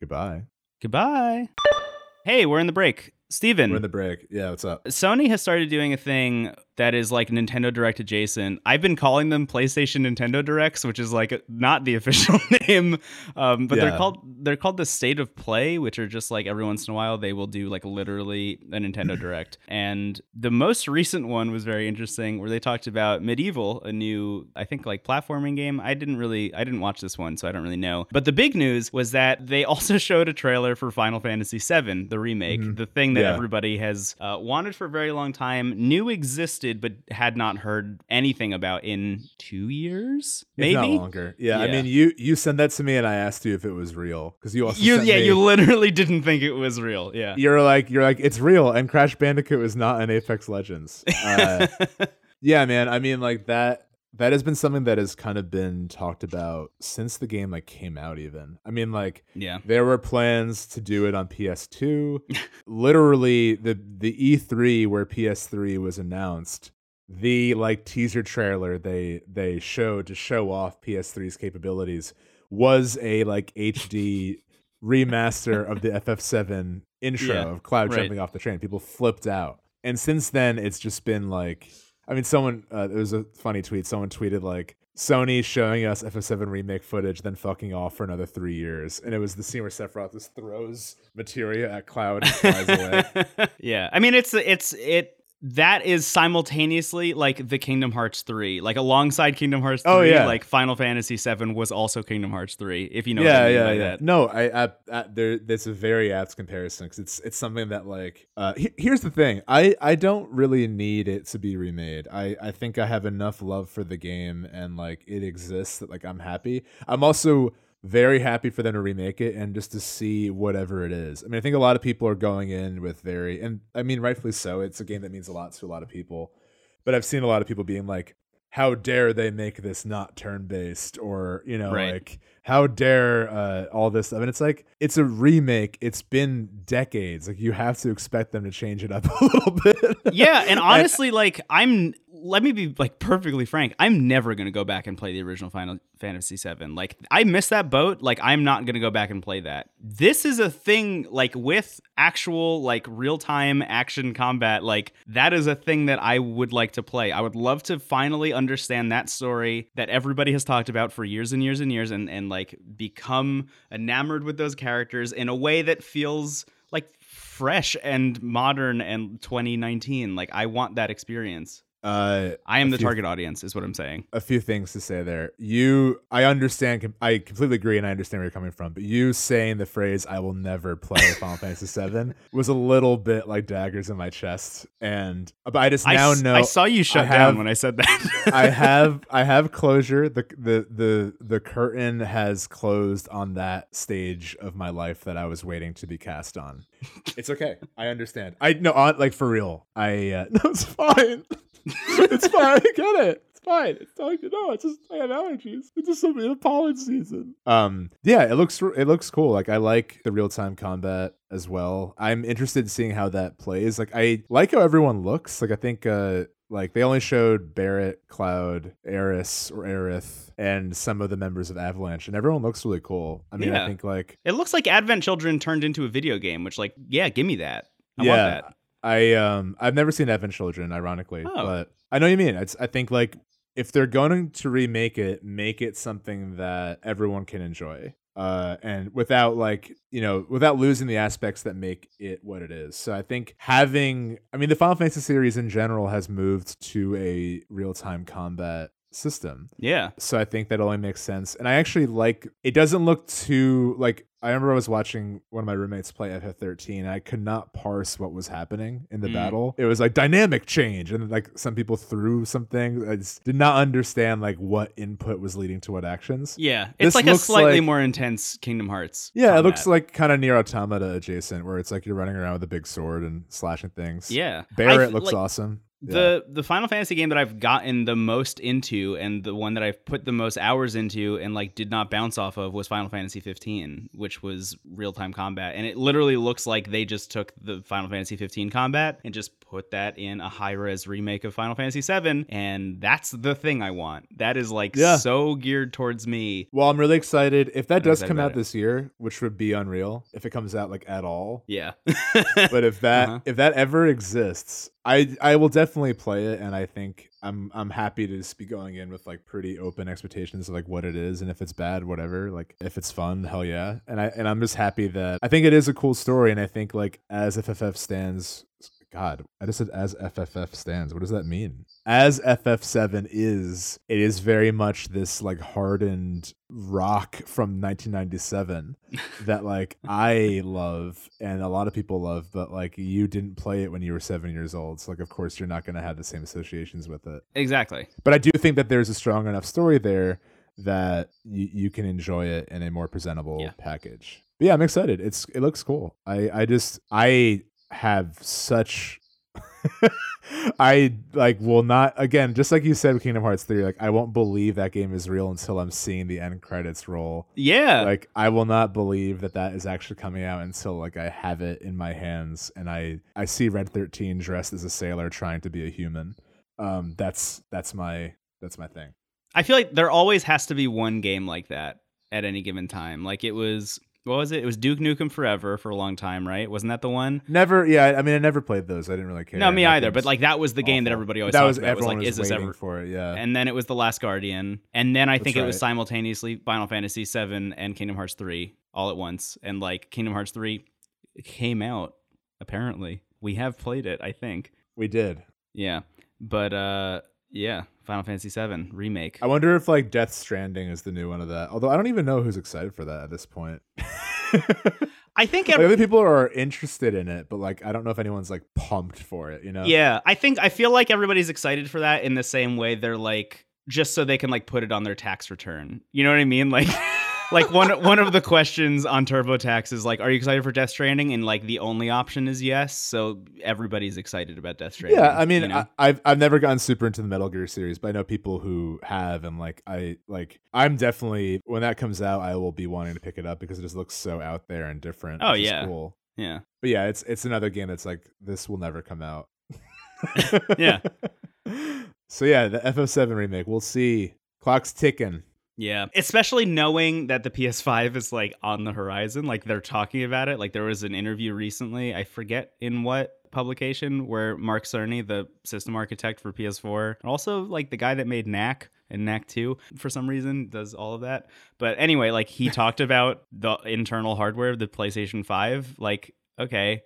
B: Goodbye.
A: Goodbye. Hey, we're in the break. Steven.
B: We're the break. Yeah, what's up?
A: Sony has started doing a thing that is like Nintendo Direct adjacent. I've been calling them PlayStation Nintendo Directs, which is like not the official name, um, but they're called they're called the State of Play, which are just like every once in a while they will do like literally a Nintendo Direct. And the most recent one was very interesting, where they talked about MediEvil, a new I think like platforming game. I didn't really I didn't watch this one, so I don't really know. But the big news was that they also showed a trailer for Final Fantasy VII, the remake,
B: Mhm.
A: the thing that
B: Yeah.
A: everybody has uh, wanted for a very long time, knew existed but had not heard anything about in two years, maybe.
B: longer. Yeah, I mean, you you sent that to me, and I asked you if it was real because you also
A: You, yeah,
B: me-
A: you literally didn't think it was real. Yeah.
B: you're like you're like it's real, and Crash Bandicoot is not an Apex Legends. Uh, yeah, man. I mean, like that. That has been something that has kind of been talked about since the game like came out. Even I mean, like
A: yeah.
B: there were plans to do it on PS2. Literally, the the E3 where PS3 was announced, the like teaser trailer they they showed to show off PS3's capabilities was a like HD remaster of the FF7 intro
A: Yeah,
B: of Cloud
A: right.
B: jumping off the train. People flipped out, and since then it's just been like, I mean, someone uh, it was a funny tweet. Someone tweeted like. Sony showing us FF7 remake footage, then fucking off for another three years, and it was the scene where Sephiroth just throws materia at Cloud and flies away.
A: yeah. I mean, it's it's it that is simultaneously like the Kingdom Hearts 3. Like alongside Kingdom Hearts 3,
B: Oh, yeah.
A: like Final Fantasy 7 was also Kingdom Hearts 3, if you know what
B: yeah,
A: I mean
B: yeah,
A: by
B: yeah.
A: that.
B: No, I, I, I there. That's a very apt comparison because it's it's something that like. Uh, he- here's the thing. I I don't really need it to be remade. I I think I have enough love for the game and like it exists that like I'm happy. I'm also very happy for them to remake it and just to see whatever it is. I mean, I think a lot of people are going in with very, and I mean, rightfully so. It's a game that means a lot to a lot of people, but I've seen a lot of people being like, "How dare they make this not turn-based?" or you know,
A: Right.
B: like, "How dare uh, all this stuff?" And it's like, it's a remake. It's been decades. Like, you have to expect them to change it up a little bit.
A: yeah, and honestly, like I'm let me be like perfectly frank. I'm never gonna go back and play the original Final Fantasy VII. Like I miss that boat. Like I'm not gonna go back and play that. This is a thing like with actual like real time action combat. Like that is a thing that I would like to play. I would love to finally understand that story that everybody has talked about for years and years and years, and and like become enamored with those characters in a way that feels like fresh and modern and 2019 like i want that experience
B: uh,
A: i am the target audience is what i'm saying
B: a few things to say there. You, I understand, I completely agree, and I understand where you're coming from. But you saying the phrase "I will never play Final Fantasy VII" was a little bit like daggers in my chest, and but I just
A: I,
B: now
A: s-
B: know
A: I saw you shut
B: I
A: down
B: have-
A: when i said that
B: I have I have closure. The the the the curtain has closed on that stage of my life that I was waiting to be cast on. It's okay. I understand. I no on like for real. I uh, no, it's fine. it's fine. I get it. It's fine. It's like no, it's just I have allergies. It's just something the pollen season. Um, yeah, it looks it looks cool. Like I like the real time combat as well. I'm interested in seeing how that plays. Like I like how everyone looks. Like I think uh like they only showed Barret, Cloud, Aeris or Aerith, and some of the members of Avalanche, and everyone looks really cool. I mean,
A: Yeah.
B: I think like
A: it looks like advent children turned into a video game which like yeah give me that i
B: yeah,
A: want that
B: I um I've never seen Advent Children, ironically,
A: Oh.
B: but I know what you mean. It's I think like if they're going to remake it, make it something that everyone can enjoy. Uh, and without like you know without losing the aspects that make it what it is. So i think having i mean the final fantasy series in general has moved to a real-time combat system.
A: Yeah.
B: So I think that only makes sense. And I actually like it doesn't look too like I remember I was watching one of my roommates play FF13 and I could not parse what was happening in the
A: Mm.
B: battle. It was like dynamic change and like some people threw something. I just did not understand like what input was leading to what actions.
A: Yeah.
B: This
A: It's like a slightly
B: like-
A: more intense Kingdom Hearts.
B: Yeah, it looks like kind of Nier Automata adjacent, where it's like you're running around with a big sword and slashing things.
A: Yeah.
B: Barret
A: I-
B: looks
A: like,
B: awesome. Yeah.
A: The the Final Fantasy game that I've gotten the most into and the one that I've put the most hours into and like did not bounce off of was Final Fantasy 15, which was real time combat. And it literally looks like they just took the Final Fantasy 15 combat and just put that in a high res remake of Final Fantasy 7. And that's the thing I want. That is like
B: Yeah.
A: so geared towards me.
B: Well, I'm really excited. If that
A: I'm
B: does come out
A: it.
B: this year, which would be unreal if it comes out like at all.
A: Yeah.
B: But if that
A: Uh-huh.
B: if that ever exists, I I will definitely play it and I think I'm I'm happy to just be going in with like pretty open expectations of like what it is and if it's bad, whatever. Like if it's fun, hell yeah. And I and I'm just happy that I think it is a cool story and I think like as FFF stands God, I just said as FFF stands. What does that mean? As FF7 is, it is very much this like hardened rock from 1997 that like I love and a lot of people love, but like you didn't play it when you were seven years old. So like of course you're not gonna have the same associations with it.
A: exactly.
B: But I do think that there's a strong enough story there that you, you can enjoy it in a more presentable
A: Yeah.
B: package. But yeah, I'm excited. It's it looks cool. I I just I have such I like will not again just like you said with Kingdom Hearts 3 like I won't believe that game is real until I'm seeing the end credits roll.
A: Yeah.
B: Like I will not believe that that is actually coming out until like I have it in my hands and I I see Red 13 dressed as a sailor trying to be a human. Um that's that's my that's my thing.
A: I feel like there always has to be one game like that at any given time. Like it was, what was it? It was Duke Nukem Forever for a long time, right? Wasn't that the one?
B: Never yeah, I mean I never played those. I didn't really care.
A: no, me either. But like that was the game that everybody always
B: that was
A: about. Was
B: everyone
A: like,
B: was
A: is this ever?
B: for it, yeah.
A: And then it was The Last Guardian, and then I think
B: That's
A: it was simultaneously Final Fantasy VII and Kingdom Hearts three all at once. And like Kingdom Hearts three came out. Apparently, we have played it. I think.
B: we did.
A: Yeah, but uh, yeah, Final Fantasy VII remake.
B: I wonder if like Death Stranding is the new one of that. Although I don't even know who's excited for that at this point.
A: I think
B: like, other people are interested in it, but like I don't know if anyone's like pumped for it. You know?
A: Yeah, I think I feel like everybody's excited for that in the same way they're like just so they can like put it on their tax return. You know what I mean? Like like one one of the questions on TurboTax is like are you excited for Death Stranding and like the only option is yes, so everybody's excited about Death Stranding.
B: Yeah, I mean,
A: you know?
B: I, I've I've never gotten super into the Metal Gear series, but I know people who have, and like I like I'm definitely when that comes out, I will be wanting to pick it up because it just looks so out there and different.
A: Oh, yeah.
B: cool.
A: yeah.
B: But yeah, it's it's another game that's like this will never come out.
A: Yeah.
B: So yeah, the FF7 remake. We'll see. Clock's ticking.
A: Yeah, especially knowing that the PS5 is like on the horizon, like they're talking about it. Like there was an interview recently, I forget in what publication, where Mark Cerny, the system architect for PS4, and also like the guy that made Knack and Knack 2 for some reason does all of that. But anyway, like he talked about the internal hardware of the PlayStation 5. Like, okay,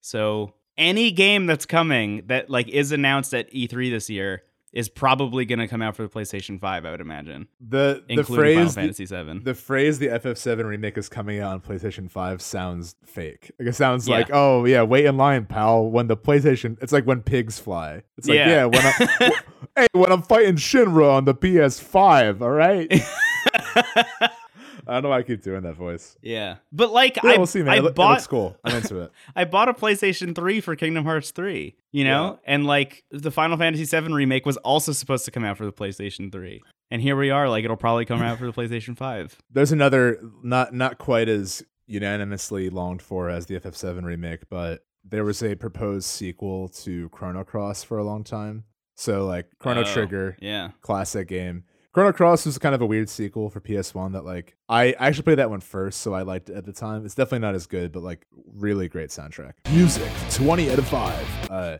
A: so any game that's coming that like is announced at E3 this year is probably going to come out for the PlayStation 5, I would imagine
B: The the
A: Final
B: phrase the,
A: Fantasy VII.
B: the phrase the FF7 remake is coming out on PlayStation 5 sounds fake. Like it sounds
A: Yeah.
B: like, oh yeah, wait in line, pal. When the PlayStation, it's like when pigs fly. It's like
A: Yeah.
B: yeah, when I, hey, when I'm fighting Shinra on the PS5, all right. I don't know why I keep doing that voice.
A: yeah, but like
B: Yeah,
A: I,
B: we'll see, man.
A: I
B: it,
A: bought
B: cool. I'm into it.
A: I bought a PlayStation 3 for Kingdom Hearts 3, you know? And like the Final Fantasy 7 remake was also supposed to come out for the PlayStation 3. And here we are, like it'll probably come out for the PlayStation 5.
B: There's another not not quite as unanimously longed for as the FF7 remake, but there was a proposed sequel to Chrono Cross for a long time. So like Chrono
A: Oh,
B: Trigger,
A: Yeah.
B: classic game. Chrono Cross was kind of a weird sequel for PS1 that like I I actually played that one first, so I liked it at the time. It's definitely not as good, but like really great soundtrack. Music, 20 out of 5. Uh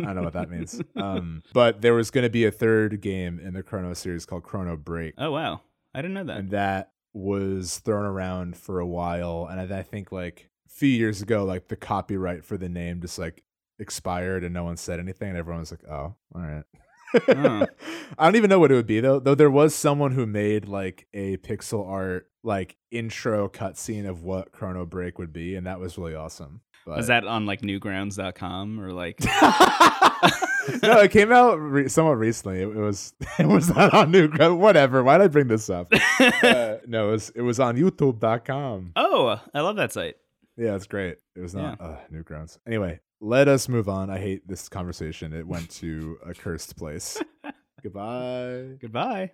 B: I don't know what that means. Um but there was going to be a third game in the Chrono series called Chrono Break
A: Oh, wow. I didn't know that.
B: and that was thrown around for a while and I, I think like a few years ago like the copyright for the name just like expired and no one said anything and everyone was like, "Oh, all right."
A: Oh.
B: I don't even know what it would be though. Though there was someone who made like a pixel art like intro cutscene of what Chrono Break would be, and that was really awesome. But...
A: Was that on like newgrounds.com or like
B: no, it came out re- somewhat recently. It, it was it was not on Newgrounds. Whatever. Why did I bring this up? uh, no, it was it was on YouTube.com.
A: Oh, I love that site.
B: Yeah, it's great. It was not uh, Newgrounds. Anyway, let us move on. I hate this conversation. It went to a cursed place. Goodbye.
A: Goodbye.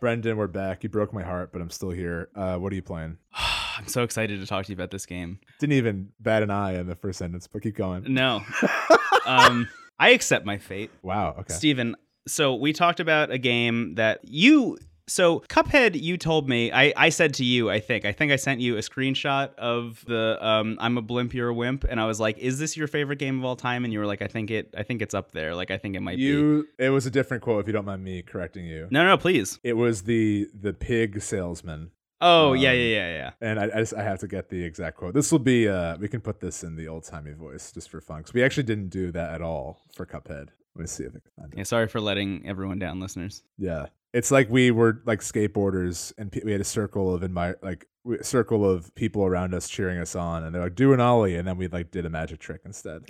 B: Brendan, we're back. You broke my heart, but I'm still here. Uh, what are you playing?
A: I'm so excited to talk to you about this game.
B: Didn't even bat an eye in the first sentence, but keep going.
A: No. um, I accept my fate.
B: Wow. Okay.
A: Steven, so we talked about a game that you so Cuphead, you told me. I, I said to you, I think, I think I sent you a screenshot of the um, "I'm a blimp, you're a wimp," and I was like, "Is this your favorite game of all time?" And you were like, "I think it, I think it's up there. Like, I think it might be
B: you, be." It was a different quote, if you don't mind me correcting you.
A: No, no, please.
B: It was the the pig salesman.
A: Oh um, yeah, yeah, yeah, yeah.
B: And I, I, just I have to get the exact quote. This will be uh we can put this in the old timey voice just for fun because we actually didn't do that at all for Cuphead. Let me see if I can find it.
A: Yeah, sorry for letting everyone down, listeners.
B: Yeah, it's like we were like skateboarders and we had a circle of admire like circle of people around us cheering us on and they're like do an ollie and then we like did a magic trick instead.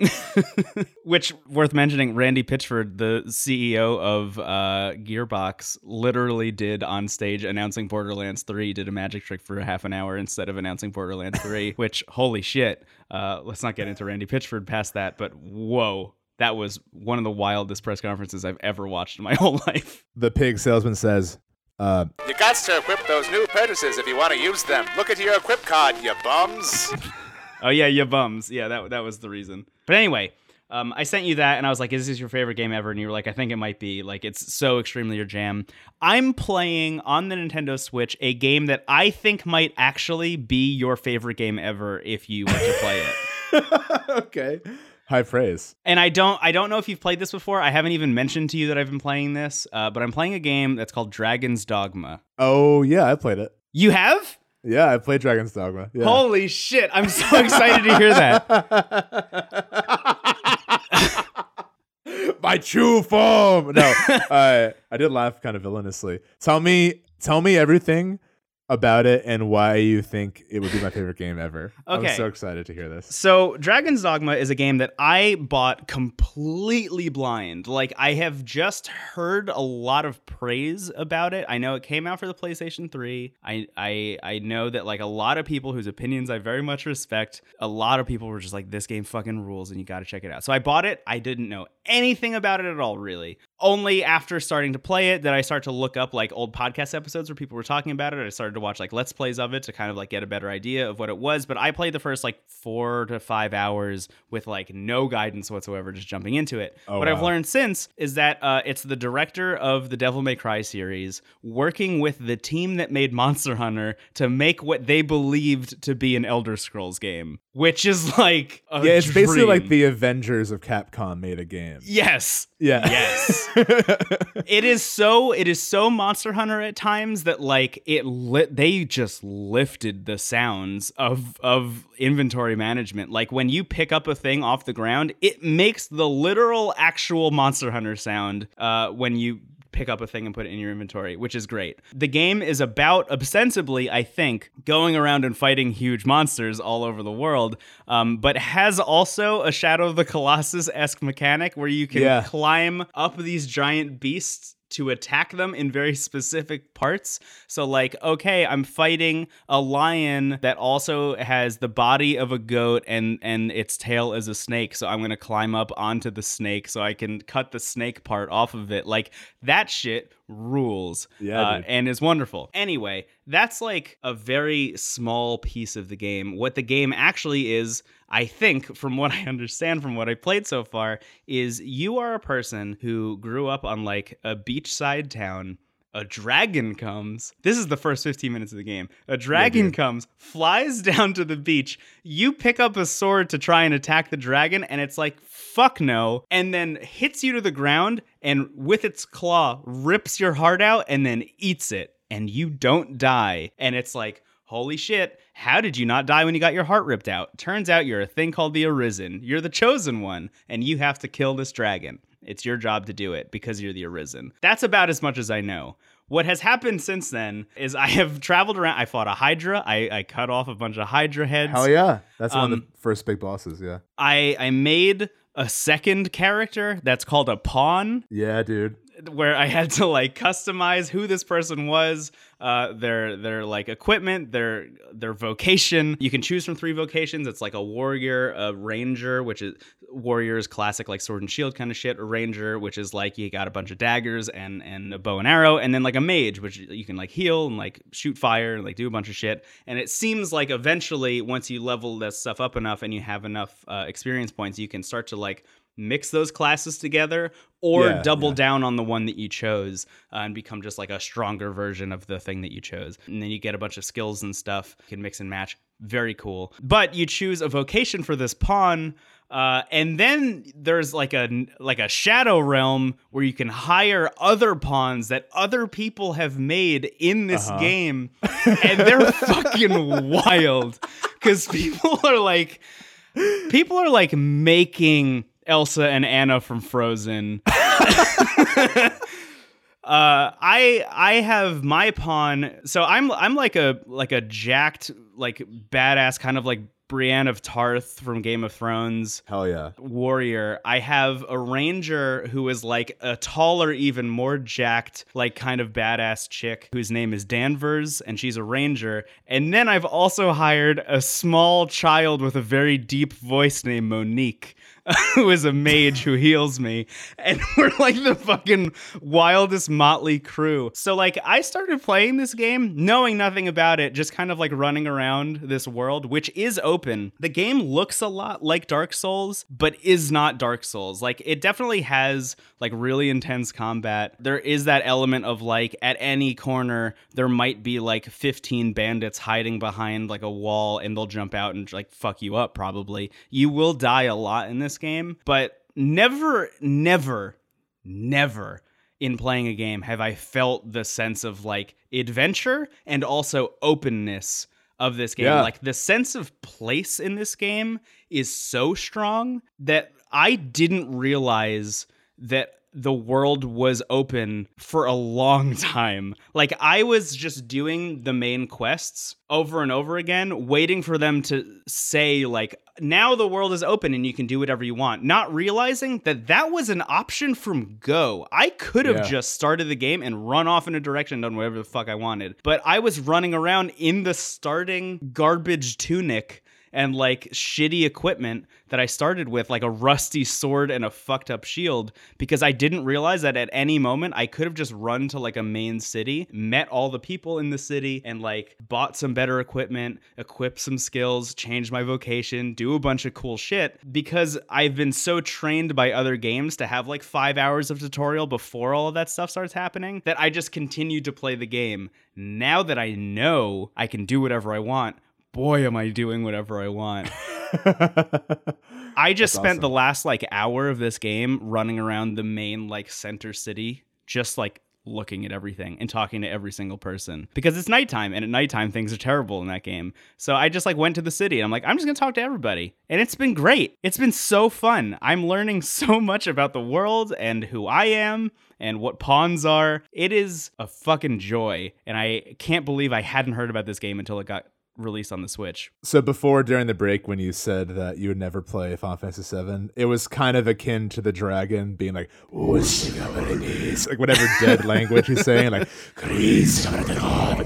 A: Which worth mentioning randy pitchford the ceo of uh, gearbox literally did on stage announcing borderlands 3 did a magic trick for a half an hour instead of announcing borderlands 3 which holy shit uh, let's not get into randy pitchford past that but whoa that was one of the wildest press conferences I've ever watched in my whole life.
B: The pig salesman says, uh,
C: You got to equip those new purchases if you want to use them. Look at your equip card, you bums.
A: oh yeah, you bums. Yeah, that that was the reason. But anyway, um, I sent you that, and I was like, "Is this your favorite game ever?" And you were like, "I think it might be. Like, it's so extremely your jam." I'm playing on the Nintendo Switch a game that I think might actually be your favorite game ever if you were to play
B: it. okay. High praise.
A: And I don't I don't know if you've played this before. I haven't even mentioned to you that I've been playing this, uh, but I'm playing a game that's called Dragon's Dogma.
B: Oh yeah, I played it.
A: You have?
B: Yeah, I played Dragon's Dogma. Yeah.
A: Holy shit! I'm so excited to hear
B: that. My true form. No, uh, I did laugh kind of villainously. Tell me, tell me everything about it and why you think it would be my favorite game ever. Okay. I'm so excited to hear this.
A: So, Dragon's Dogma is a game that I bought completely blind. Like, I have just heard a lot of praise about it. I know it came out for the PlayStation 3. I I I know that like a lot of people whose opinions I very much respect, a lot of people were just like this game fucking rules and you got to check it out. So, I bought it. I didn't know anything about it at all really. Only after starting to play it did I start to look up like old podcast episodes where people were talking about it. I started to watch like let's plays of it to kind of like get a better idea of what it was. But I played the first like four to five hours with like no guidance whatsoever, just jumping into it. Oh, what wow. I've learned since is that uh, it's the director of the Devil May Cry series working with the team that made Monster Hunter to make what they believed to be an Elder Scrolls game, which is like yeah, it's
B: dream. basically like the Avengers of Capcom made a game.
A: Yes.
B: Yeah.
A: Yes. it is so it is so Monster Hunter at times that like it lit they just lifted the sounds of of inventory management. Like when you pick up a thing off the ground, it makes the literal actual Monster Hunter sound uh, when you pick up a thing and put it in your inventory, which is great. The game is about, ostensibly, I think, going around and fighting huge monsters all over the world, um, but has also a Shadow of the Colossus esque mechanic where you can yeah. climb up these giant beasts to attack them in very specific parts. So, like, okay, I'm fighting a lion that also has the body of a goat and and its tail is a snake. So I'm gonna climb up onto the snake so I can cut the snake part off of it. Like that shit rules.
B: Yeah, uh,
A: and is wonderful. Anyway, that's like a very small piece of the game. What the game actually is I think, from what I understand from what I played so far, is you are a person who grew up on like a beachside town. A dragon comes. This is the first 15 minutes of the game. A dragon yeah, comes, flies down to the beach. You pick up a sword to try and attack the dragon, and it's like, fuck no. And then hits you to the ground and with its claw rips your heart out and then eats it. And you don't die. And it's like, holy shit, how did you not die when you got your heart ripped out? Turns out you're a thing called the Arisen. You're the chosen one, and you have to kill this dragon. It's your job to do it because you're the Arisen. That's about as much as I know. What has happened since then is I have traveled around. I fought a Hydra. I, I cut off a bunch of Hydra heads.
B: Hell yeah. That's one of
A: Um,
B: the first big bosses, yeah.
A: I I made a second character that's called a pawn
B: Yeah, dude.
A: Where I had to like customize who this person was, uh, their their like equipment, their their vocation. You can choose from three vocations. It's like a warrior, a ranger, which is warriors classic like sword and shield kind of shit. A ranger, which is like you got a bunch of daggers and and a bow and arrow, and then like a mage, which you can like heal and like shoot fire and like do a bunch of shit. And it seems like eventually once you level this stuff up enough and you have enough uh, experience points, you can start to like mix those classes together or
B: Yeah,
A: double
B: yeah.
A: down on the one that you chose uh, and become just like a stronger version of the thing that you chose. And then you get a bunch of skills and stuff, you can mix and match. Very cool. But you choose a vocation for this pawn. Uh, and then there's like a like a shadow realm where you can hire other pawns that other people have made in this
B: Uh-huh.
A: game, and they're fucking wild because people are like people are like making Elsa and Anna from Frozen. Uh, I I have my pawn. So I'm I'm like a like a jacked like badass kind of like Brienne of Tarth from Game of Thrones
B: Hell yeah.
A: warrior. I have a ranger who is like a taller, even more jacked, like kind of badass chick whose name is Danvers, and she's a ranger. And then I've also hired a small child with a very deep voice named Monique. Who is a mage who heals me, and we're like the fucking wildest motley crew. So, like, I started playing this game knowing nothing about it, just kind of like running around this world, which is open. The game looks a lot like Dark Souls, but is not Dark Souls. Like, it definitely has like really intense combat. There is that element of like at any corner, there might be like 15 bandits hiding behind like a wall, and they'll jump out and like fuck you up, probably. You will die a lot in this game, but never, never, never in playing a game have I felt the sense of like adventure and also openness of this game.
B: Yeah.
A: Like the sense of place in this game is so strong that I didn't realize that the world was open for a long time. Like I was just doing the main quests over and over again, waiting for them to say like now the world is open and you can do whatever you want, not realizing that that was an option from go. I could have
B: Yeah.
A: just started the game and run off in a direction, done whatever the fuck I wanted. But I was running around in the starting garbage tunic and like shitty equipment that I started with, like a rusty sword and a fucked up shield, because I didn't realize that at any moment I could have just run to like a main city, met all the people in the city, and like bought some better equipment, equipped some skills, changed my vocation, do a bunch of cool shit. Because I've been so trained by other games to have like five hours of tutorial before all of that stuff starts happening that I just continued to play the game. Now that I know I can do whatever I want, boy, am I doing whatever I want. I just
B: That's
A: spent the last like hour of this game running around the main like center city, just like looking at everything and talking to every single person because it's nighttime and at nighttime things are terrible in that game. So I just like went to the city and I'm like, I'm just gonna talk to everybody. And it's been great. It's been so fun. I'm learning so much about the world and who I am and what pawns are. It is a fucking joy. And I can't believe I hadn't heard about this game until it got released on the Switch.
B: So before during the break when you said that you would never play Final Fantasy VII, it was kind of akin to the dragon being like, like whatever dead language he's saying, like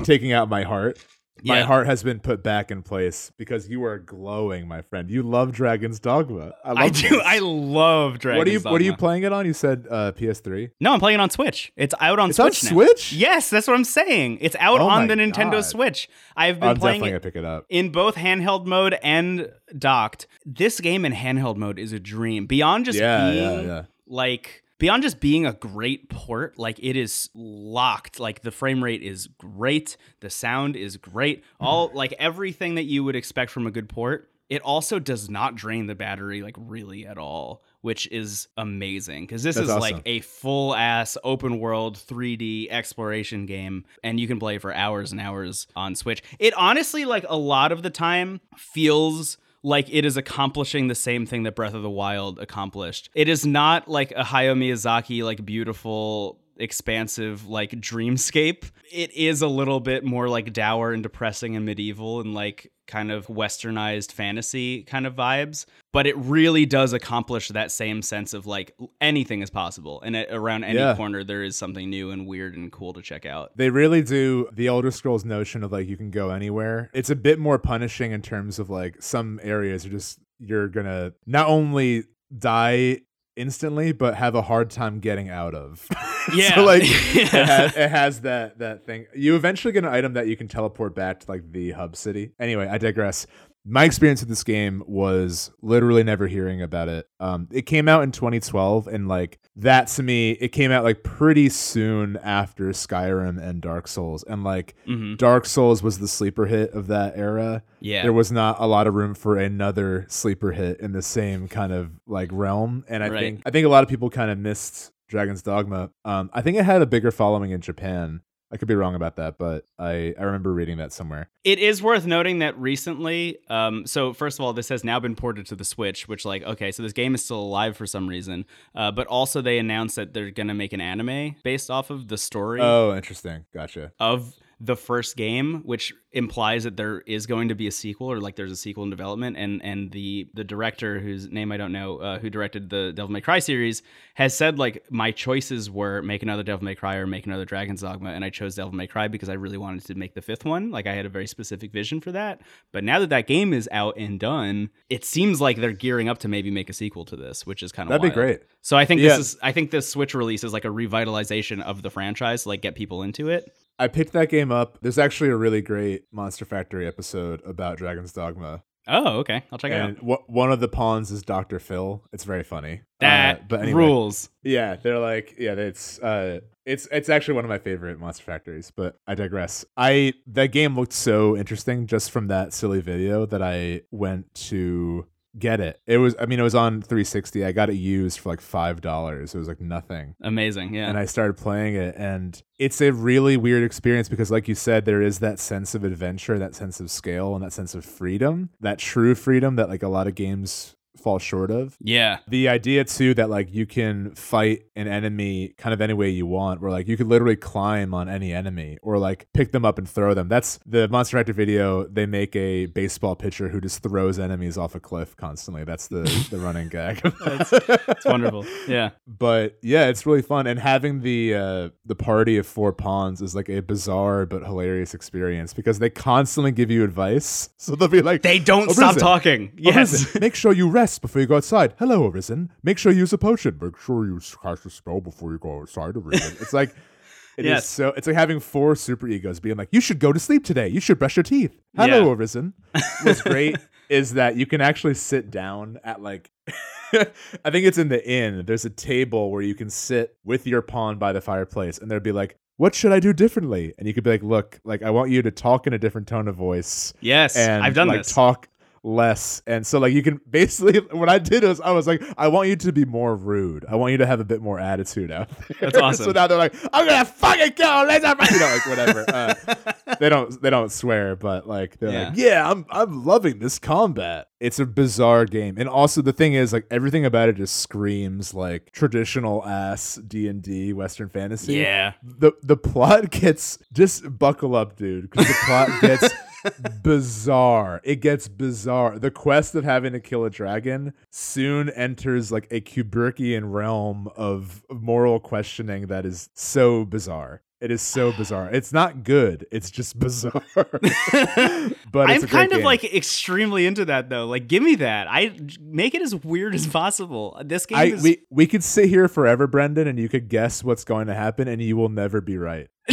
B: taking out my heart. My
A: Yeah.
B: heart has been put back in place because you are glowing, my friend. You love Dragon's Dogma. I, love
A: I do.
B: this.
A: I love Dragon's
B: what are you What are you playing it on? You said uh, PS3.
A: No, I'm playing it on Switch. It's out on
B: It's on
A: Switch now.
B: Switch?
A: Yes, that's what I'm saying. It's out
B: Oh
A: on the Nintendo
B: God.
A: Switch. I've been
B: I'm
A: playing
B: definitely
A: it
B: gonna pick it up.
A: in both handheld mode and docked. This game in handheld mode is a dream. Beyond just
B: Yeah,
A: being
B: yeah, yeah.
A: like beyond just being a great port, like it is locked. Like the frame rate is great, the sound is great. All hmm. like everything that you would expect from a good port. It also does not drain the battery like really at all, which is amazing because this
B: That's
A: is like a full ass open world 3D exploration game and you can play for hours and hours on Switch. It honestly like a lot of the time feels like it is accomplishing the same thing that Breath of the Wild accomplished. It is not like a Hayao Miyazaki like beautiful expansive like dreamscape. It is a little bit more like dour and depressing and medieval and like kind of westernized fantasy kind of vibes, but it really does accomplish that same sense of like anything is possible and at, around any
B: Yeah.
A: corner there is something new and weird and cool to check out.
B: They really do the Elder Scrolls notion of like you can go anywhere. It's a bit more punishing in terms of like some areas are just you're gonna not only die instantly but have a hard time getting out of.
A: Yeah.
B: so like
A: Yeah.
B: it, has, it has that that thing. You eventually get an item that you can teleport back to like the hub city. Anyway, I digress. My experience with this game was literally never hearing about it. Um, it came out in 2012, and like that to me, it came out like pretty soon after Skyrim and Dark Souls, and like
A: Mhm.
B: Dark Souls was the sleeper hit of that era.
A: Yeah.
B: There was not a lot of room for another sleeper hit in the same kind of like realm, and I
A: Right.
B: think I think a lot of people kind of missed Dragon's Dogma. Um, I think it had a bigger following in Japan. I could be wrong about that, but I I remember reading that somewhere.
A: It is worth noting that recently, um, so first of all, this has now been ported to the Switch, which, like, okay, so this game is still alive for some reason. Uh, but also, they announced that they're gonna make an anime based off of the story
B: Oh, interesting. Gotcha.
A: of the first game, which implies that there is going to be a sequel, or like there's a sequel in development. And and the the director, whose name I don't know, uh, who directed the Devil May Cry series, has said like my choices were make another Devil May Cry or make another Dragon's Dogma, and I chose Devil May Cry because I really wanted to make the fifth one. Like I had a very specific vision for that. But now that that game is out and done, it seems like they're gearing up to maybe make a sequel to this, which is kind of
B: That'd be great.
A: So I think
B: Yeah.
A: this is I think this Switch release is like a revitalization of the franchise, like get people into it.
B: I picked that game up. There's actually a really great Monster Factory episode about Dragon's Dogma.
A: Oh, okay. I'll check it out.
B: And one of the pawns is Dr. Phil. It's very funny.
A: That
B: Uh, but anyway,
A: rules.
B: Yeah, they're like, yeah, it's uh it's it's actually one of my favorite Monster Factories, but I digress. I that game looked so interesting just from that silly video that I went to get it. It was I mean it was on 360. I got it used for like $5. It was like nothing.
A: Amazing. Yeah.
B: and I started playing it and it's a really weird experience because like you said there is that sense of adventure, that sense of scale and that sense of freedom, that true freedom that like a lot of games fall short of.
A: yeah.
B: The idea too that like you can fight an enemy kind of any way you want, where like you could literally climb on any enemy or like pick them up and throw them. That's the Monster Hunter video. They make a baseball pitcher who just throws enemies off a cliff constantly. That's the the running gag.
A: It's wonderful. Yeah.
B: but yeah, it's really fun. And having the uh, the party of four pawns is like a bizarre but hilarious experience because they constantly give you advice. So they'll be like,
A: They don't
B: "Arisen,
A: stop talking. Yes.
B: Make sure you rest before you go outside. Hello, Arisen. Make sure you use a potion. Make sure you cast a spell before you go outside, Arisen. It's like it is
A: Yes.
B: so. It's like having four super egos being like, "You should go to sleep today. You should brush your teeth." Hello,
A: Yeah.
B: Arisen. What's great is that you can actually sit down at like. I think it's in the inn. There's a table where you can sit with your pawn by the fireplace, and they'd be like, "What should I do differently?" And you could be like, "Look, like I want you to talk in a different tone of voice."
A: yes.
B: and
A: I've done
B: like
A: this.
B: talk less. And so like you can basically what i did was i was like i want you to be more rude. I want you to have a bit more attitude out there.
A: That's awesome.
B: so now they're like i'm gonna fucking kill laser you know like whatever. Uh, they don't they don't swear but like they're like yeah. I'm i'm loving this combat. It's a bizarre game. And also the thing is like everything about it just screams like traditional ass d&d western fantasy.
A: Yeah.
B: the the plot gets just buckle up, dude, because the plot gets bizarre. It gets bizarre. The quest of having to kill a dragon soon enters like a Kubrickian realm of moral questioning that is so bizarre. It is so bizarre. It's not good. It's just bizarre. but it's
A: I'm kind of
B: game.
A: like extremely into that though. Like, give me that. I make it as weird as possible. This game
B: I
A: is.
B: we we could sit here forever, Brendan, and you could guess what's going to happen, and you will never be right.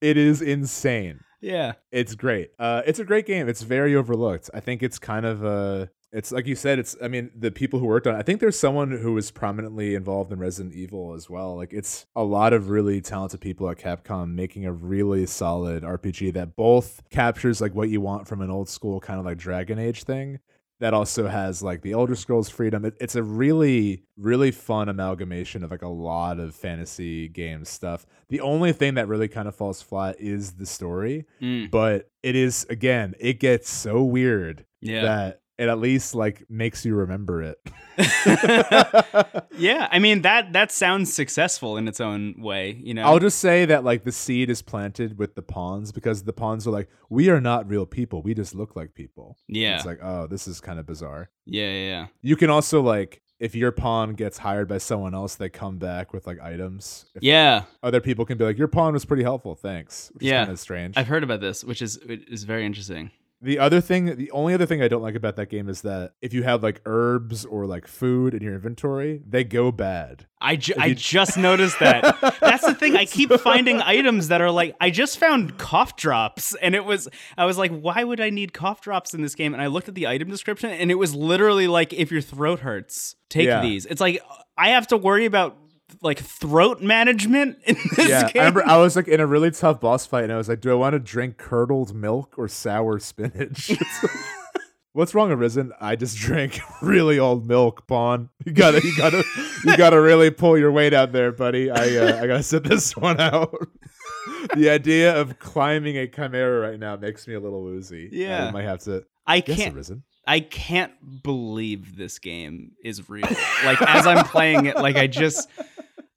B: it is insane.
A: yeah.
B: It's great. Uh, it's a great game. It's very overlooked. I think it's kind of uh It's like you said. It's I mean the people who worked on. it. I think there's someone who was prominently involved in Resident Evil as well. Like it's a lot of really talented people at Capcom making a really solid RPG that both captures like what you want from an old school kind of like Dragon Age thing, that also has like the Elder Scrolls freedom. It, it's a really, really fun amalgamation of like a lot of fantasy game stuff. The only thing that really kind of falls flat is the story,
A: Mm,
B: but it is again, it gets so weird
A: yeah.
B: that it at least like makes you remember it.
A: yeah, I mean that that sounds successful in its own way, you know.
B: I'll just say that like the seed is planted with the pawns because the pawns are like, we are not real people. We just look like people.
A: yeah.
B: It's like, oh, this is kind of bizarre.
A: yeah, yeah, yeah.
B: You can also like if your pawn gets hired by someone else, they come back with like items. If
A: Yeah,
B: Other people can be like, your pawn was pretty helpful, thanks. Which
A: Yeah.
B: is kind of strange.
A: I've heard about this, which is is very interesting.
B: The other thing, the only other thing I don't like about that game is that if you have like herbs or like food in your inventory, they go bad.
A: I, ju- I just noticed that. That's the thing. I keep finding items that are like I just found cough drops, and it was I was like, why would I need cough drops in this game? And I looked at the item description, and it was literally like, if your throat hurts, take
B: Yeah.
A: these. It's like I have to worry about like throat management in this
B: yeah,
A: game.
B: I remember I was like in a really tough boss fight, and I was like, "Do I want to drink curdled milk or sour spinach?" What's wrong, Arisen? I just drank really old milk, Pawn. You gotta, you gotta, you gotta really pull your weight out there, buddy. I, uh, I gotta sit this one out. the idea of climbing a chimera right now makes me a little woozy.
A: Yeah.
B: I might have to.
A: I can't.
B: Arisen.
A: I can't believe this game is real. like as I'm playing it, like I just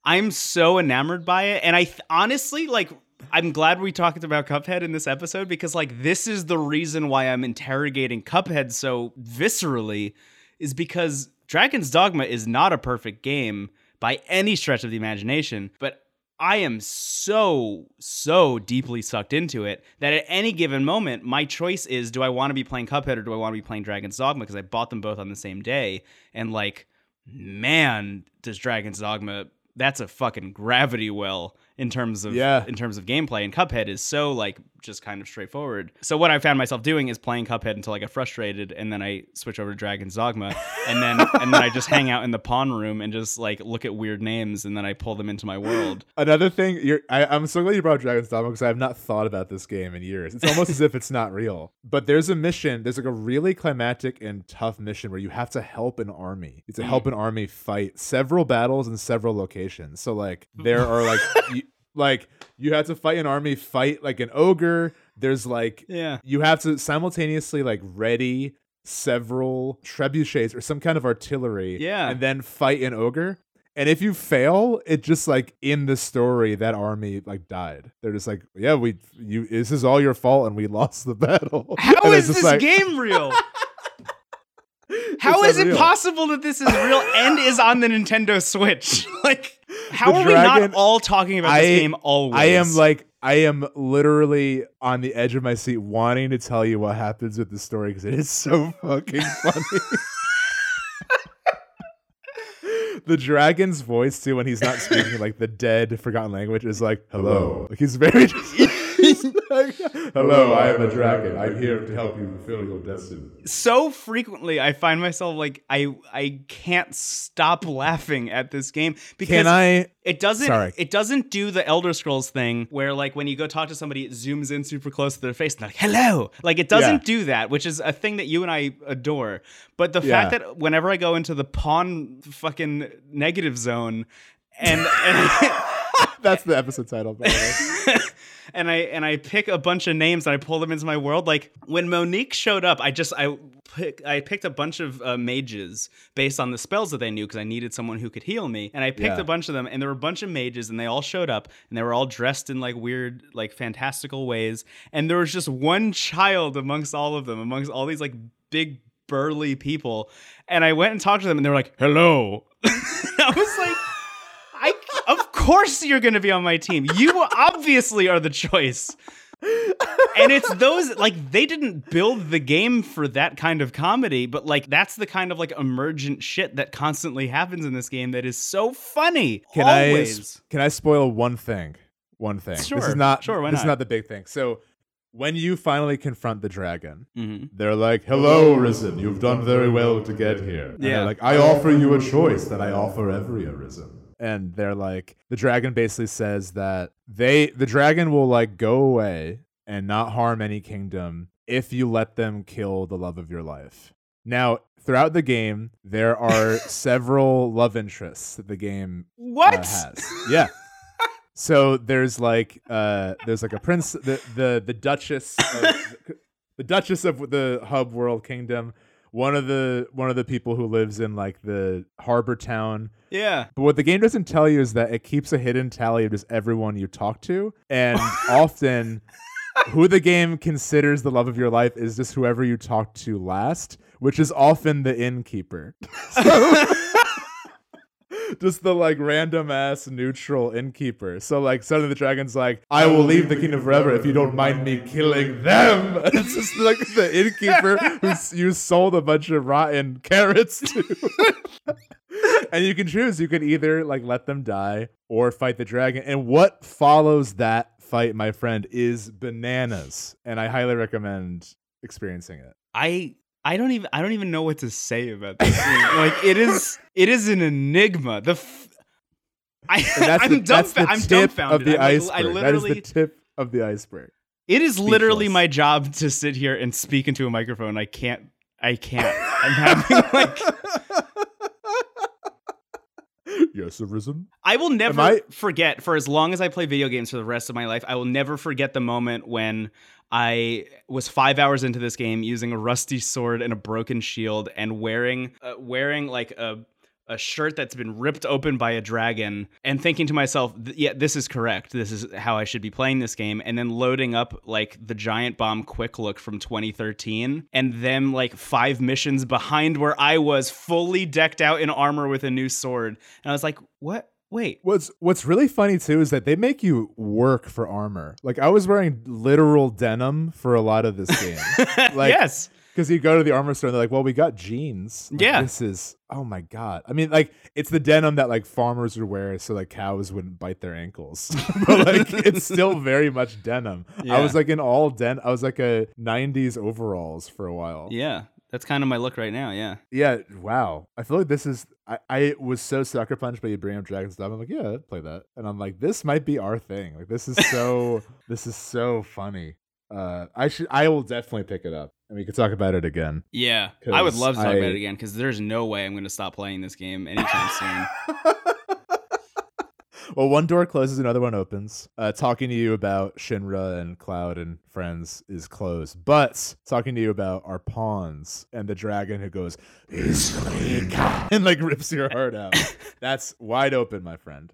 A: I'm so enamored by it and I th- honestly like I'm glad we talked about Cuphead in this episode because like this is the reason why I'm interrogating Cuphead so viscerally is because Dragon's Dogma is not a perfect game by any stretch of the imagination, but I am so, so deeply sucked into it that at any given moment, my choice is do I want to be playing Cuphead or do I want to be playing Dragon's Dogma? Because I bought them both on the same day. And like, man, does Dragon's Dogma that's a fucking gravity well in terms of
B: Yeah.
A: in terms of gameplay and Cuphead is so like just kind of straightforward. So what I found myself doing is playing Cuphead until I get frustrated and then I switch over to Dragon's Dogma and then and then I just hang out in the pawn room and just like look at weird names and then I pull them into my world.
B: Another thing, you're, I, I'm so glad you brought Dragon's Dogma because I have not thought about this game in years. It's almost as if it's not real. But there's a mission, there's like a really climactic and tough mission where you have to help an army. It's to help mm. an army fight several battles in several locations. So like there are like you, like you have to fight an army, fight like an ogre. There's like
A: Yeah.
B: you have to simultaneously like ready several trebuchets or some kind of artillery
A: Yeah.
B: and then fight an ogre and if you fail it just like in the story that army like died they're just like yeah we you this is all your fault and we lost the battle
A: How is this
B: like-
A: game real? How is it
B: unreal.
A: possible that this is real and is on the Nintendo Switch? Like, how are we not all talking about this
B: I-
A: game always?
B: I am like I am literally on the edge of my seat wanting to tell you what happens with the story because it is so fucking funny. the dragon's voice too when he's not speaking like the dead forgotten language is like hello. Like he's very like, hello, I am a dragon. I'm here to help you fulfill your destiny.
A: so frequently I find myself like I I can't stop laughing at this game because
B: Can I
A: It doesn't.
B: Sorry.
A: It doesn't do the Elder Scrolls thing where, like, when you go talk to somebody, it zooms in super close to their face and they're like, "Hello." Like, it doesn't
B: Yeah.
A: do that, which is a thing that you and I adore. But the
B: Yeah.
A: fact that whenever I go into the pawn fucking negative zone, and and,
B: that's the episode title by the way.
A: and I and I pick a bunch of names and I pull them into my world. Like when Monique showed up, I just I pick, I picked a bunch of uh, mages based on the spells that they knew because I needed someone who could heal me. And I picked
B: Yeah.
A: a bunch of them, and there were a bunch of mages, and they all showed up, and they were all dressed in like weird, like fantastical ways. And there was just one child amongst all of them, amongst all these like big burly people. And I went and talked to them, and they were like, "Hello." I was like. Of course you're going to be on my team. You obviously are the choice. and it's those like they didn't build the game for that kind of comedy, but like that's the kind of like emergent shit that constantly happens in this game that is so funny.
B: Can
A: always.
B: I can I spoil one thing? One thing. this
A: Sure,
B: is not
A: sure, why
B: this is
A: not?
B: not the big thing. So when you finally confront the dragon,
A: Mhm.
B: they're like, "Hello, Arisen. You've done very well to get here." And
A: Yeah.
B: like, "I offer you a choice that I offer every Arisen." And they're like, the dragon basically says that they the dragon will like go away and not harm any kingdom if you let them kill the love of your life. Now, throughout the game, there are several love interests that the game uh,
A: What?
B: has. Yeah. So there's like uh there's like a prince the the the duchess of, the duchess of the hub world kingdom one of the one of the people who lives in like the harbor town
A: yeah.
B: but what the game doesn't tell you is that it keeps a hidden tally of just everyone you talk to and often who the game considers the love of your life is just whoever you talk to last which is often the innkeeper So- just the like random ass neutral innkeeper. So like suddenly the dragon's like, I will leave the kingdom forever if you don't mind me killing them. It's just like the innkeeper who you sold a bunch of rotten carrots to. and you can choose. You can either like let them die or fight the dragon. And what follows that fight, my friend, is bananas. And I highly recommend experiencing it.
A: I I don't even I don't even know what to say about this like it is it is an enigma. The f- I
B: And that's
A: I'm
B: the, that's the
A: I'm
B: tip
A: dumbfounded.
B: of the
A: I'm
B: iceberg.
A: I
B: that is the tip of the iceberg.
A: it is literally my job to sit here and speak into a microphone. I can't I can't. I'm having like
B: yes, arisen.
A: I will never
B: I-
A: forget for as long as I play video games for the rest of my life. I will never forget the moment when I was five hours into this game using a rusty sword and a broken shield and wearing uh, wearing like a a shirt that's been ripped open by a dragon and thinking to myself, yeah, this is correct. This is how I should be playing this game. And then loading up like the Giant Bomb Quick Look from 2013 and them like five missions behind where I was fully decked out in armor with a new sword. And I was like, what? Wait.
B: What's What's really funny too is that they make you work for armor. Like I was wearing literal denim for a lot of this game. Like-
A: yes.
B: Because you go to the armor store and they're like, "Well, we got jeans. Like,
A: Yeah.
B: this is oh my god. I mean, like it's the denim that like farmers would wear so like cows wouldn't bite their ankles. but like it's still very much denim. I was like in all den. I was like a '90s overalls for a while.
A: Yeah. That's kind of my look right now. Yeah.
B: Yeah, wow. I feel like this is. I, I was so sucker punched by you bring up Dragon's Dogma. I'm like, yeah, I'd play that. And I'm like, this might be our thing. Like, this is so. this is so funny. Uh, I should. I will definitely pick it up, and we could talk about it again.
A: Yeah. I would love to talk
B: I-
A: about it again because there's no way I'm going to stop playing this game anytime soon.
B: well, one door closes, another one opens. Uh, talking to you about Shinra and Cloud and friends is closed, but talking to you about our pawns and the dragon who goes and like rips your heart out. That's wide open, my friend.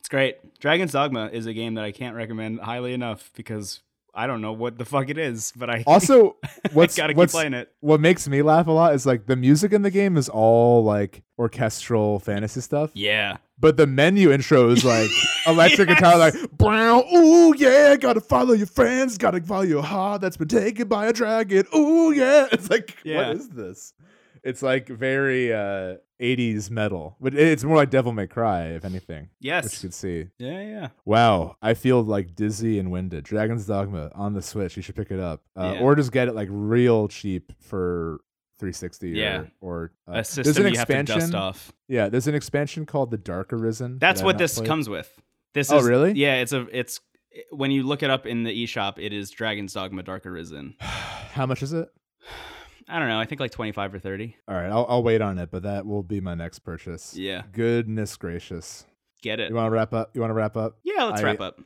A: It's great. Dragon's Dogma is a game that I can't recommend highly enough because I don't know what the fuck it is, but I
B: Also, what's
A: gotta keep
B: what's,
A: playing it.
B: what makes me laugh a lot is like the music in the game is all like orchestral fantasy stuff,
A: Yeah.
B: but the menu intro is like electric guitar, like brown. Ooh yeah, gotta follow your friends, gotta follow your heart that's been taken by a dragon. Ooh yeah, it's like
A: Yeah.
B: what is this? It's like very uh 80s metal, but it's more like Devil May Cry, if anything, which you
A: Yes.
B: could see.
A: Yeah, yeah.
B: Wow, I feel like dizzy and winded. Dragon's Dogma on the Switch. You should pick it up, uh,
A: Yeah.
B: or just get it like real cheap for 360.
A: Yeah.
B: or, or uh,
A: A
B: there's
A: system
B: an
A: you have to
B: expansion.
A: dust off.
B: Yeah, there's an expansion called The Dark Arisen.
A: That's
B: that
A: what this
B: played.
A: comes with. This
B: Oh,
A: is
B: really?
A: Yeah, it's a it's when you look it up in the eShop, it is Dragon's Dogma Dark Arisen.
B: How much is it?
A: I don't know. I think like 25 or 30.
B: All right, I'll, I'll wait on it, but that will be my next purchase.
A: Yeah.
B: Goodness gracious!
A: Get it.
B: You want to wrap up? You want to wrap up?
A: Yeah, let's
B: I-
A: wrap up.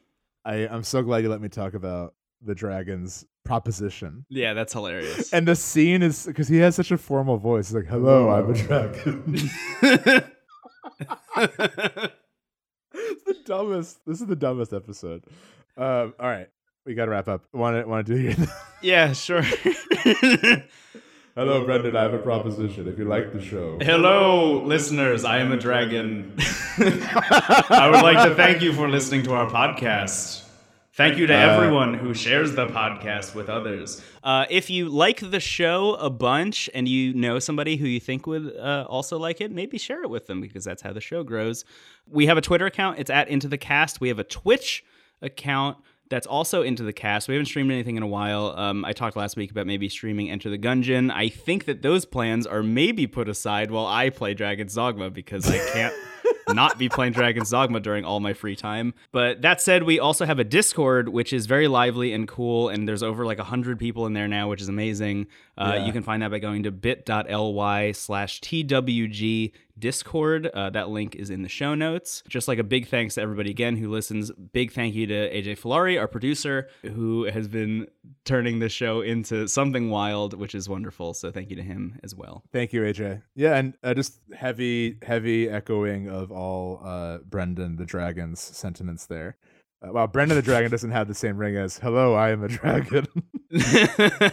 B: I I'm so glad you let me talk about the dragon's proposition.
A: Yeah, that's hilarious.
B: And the scene is because he has such a formal voice. He's like, "Hello, I'm a dragon." it's the dumbest. This is the dumbest episode. Um, all right, we got to wrap up. Want to want to do your
A: yeah, sure.
B: Hello, Brendan. I have a proposition. If you like the show,
A: Hello, listeners. I am a dragon. I would like to thank you for listening to our podcast. Thank you to
B: Uh,
A: everyone who shares the podcast with others. Uh, if you like the show a bunch and you know somebody who you think would uh, also like it, maybe share it with them because that's how the show grows. We have a Twitter account. It's at Into the Cast. We have a Twitch account that's also into the cast. We haven't streamed anything in a while. Um, I talked last week about maybe streaming Enter the Gungeon. I think that those plans are maybe put aside while I play Dragon's Dogma because I can't not be playing Dragon's Dogma during all my free time. But that said, we also have a Discord, which is very lively and cool, and there's over like 100 people in there now, which is amazing. Uh,
B: Yeah.
A: You can find that by going to bit.ly slash TWG Discord. Uh, that link is in the show notes. Just like a big thanks to everybody again who listens. Big thank you to AJ Filari, our producer, who has been turning this show into something wild, which is wonderful. So thank you to him as well.
B: Thank you, AJ. Yeah, and uh, just heavy, heavy echoing of all uh, Brendan the Dragon's sentiments there. Uh, wow, Brendan the Dragon doesn't have the same ring as "Hello, I am a dragon."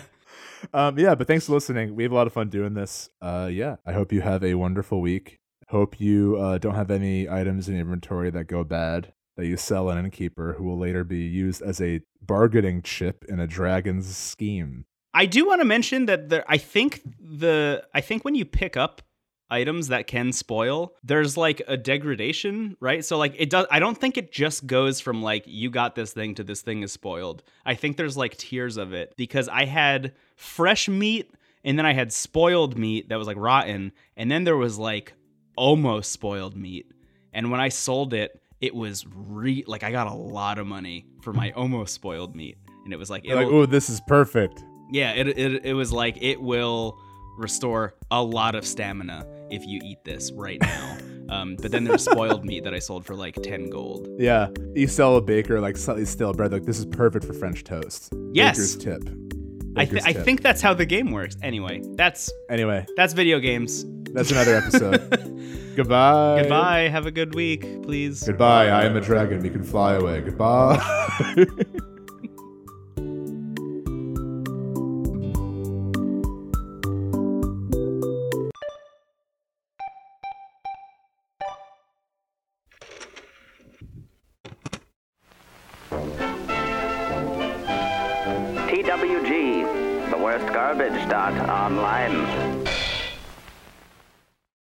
B: um, yeah, but thanks for listening. We have a lot of fun doing this. Uh, yeah, I hope you have a wonderful week. Hope you uh, don't have any items in inventory that go bad that you sell an innkeeper who will later be used as a bargaining chip in a dragon's scheme.
A: I do want to mention that there, I think the I think when you pick up items that can spoil, there's like a degradation, right? So like it does I don't think it just goes from like you got this thing to this thing is spoiled. I think there's like tiers of it because I had fresh meat and then I had spoiled meat that was like rotten and then there was like almost spoiled meat. And when I sold it, it was re like I got a lot of money for my almost spoiled meat. And it was like,
B: like, oh, this is perfect.
A: yeah, it, it it was like it will restore a lot of stamina if you eat this right now. Um, but then there's spoiled meat that I sold for like ten gold.
B: Yeah, you sell a baker like slightly stale bread. Like this is perfect for French toast.
A: Yes.
B: Baker's tip.
A: I, th- I think that's how the game works. Anyway, that's
B: Anyway,
A: that's video games.
B: that's another episode. Goodbye.
A: Goodbye. Have a good week, please.
B: Goodbye. I am a dragon. We can fly away. Goodbye.
D: TWG,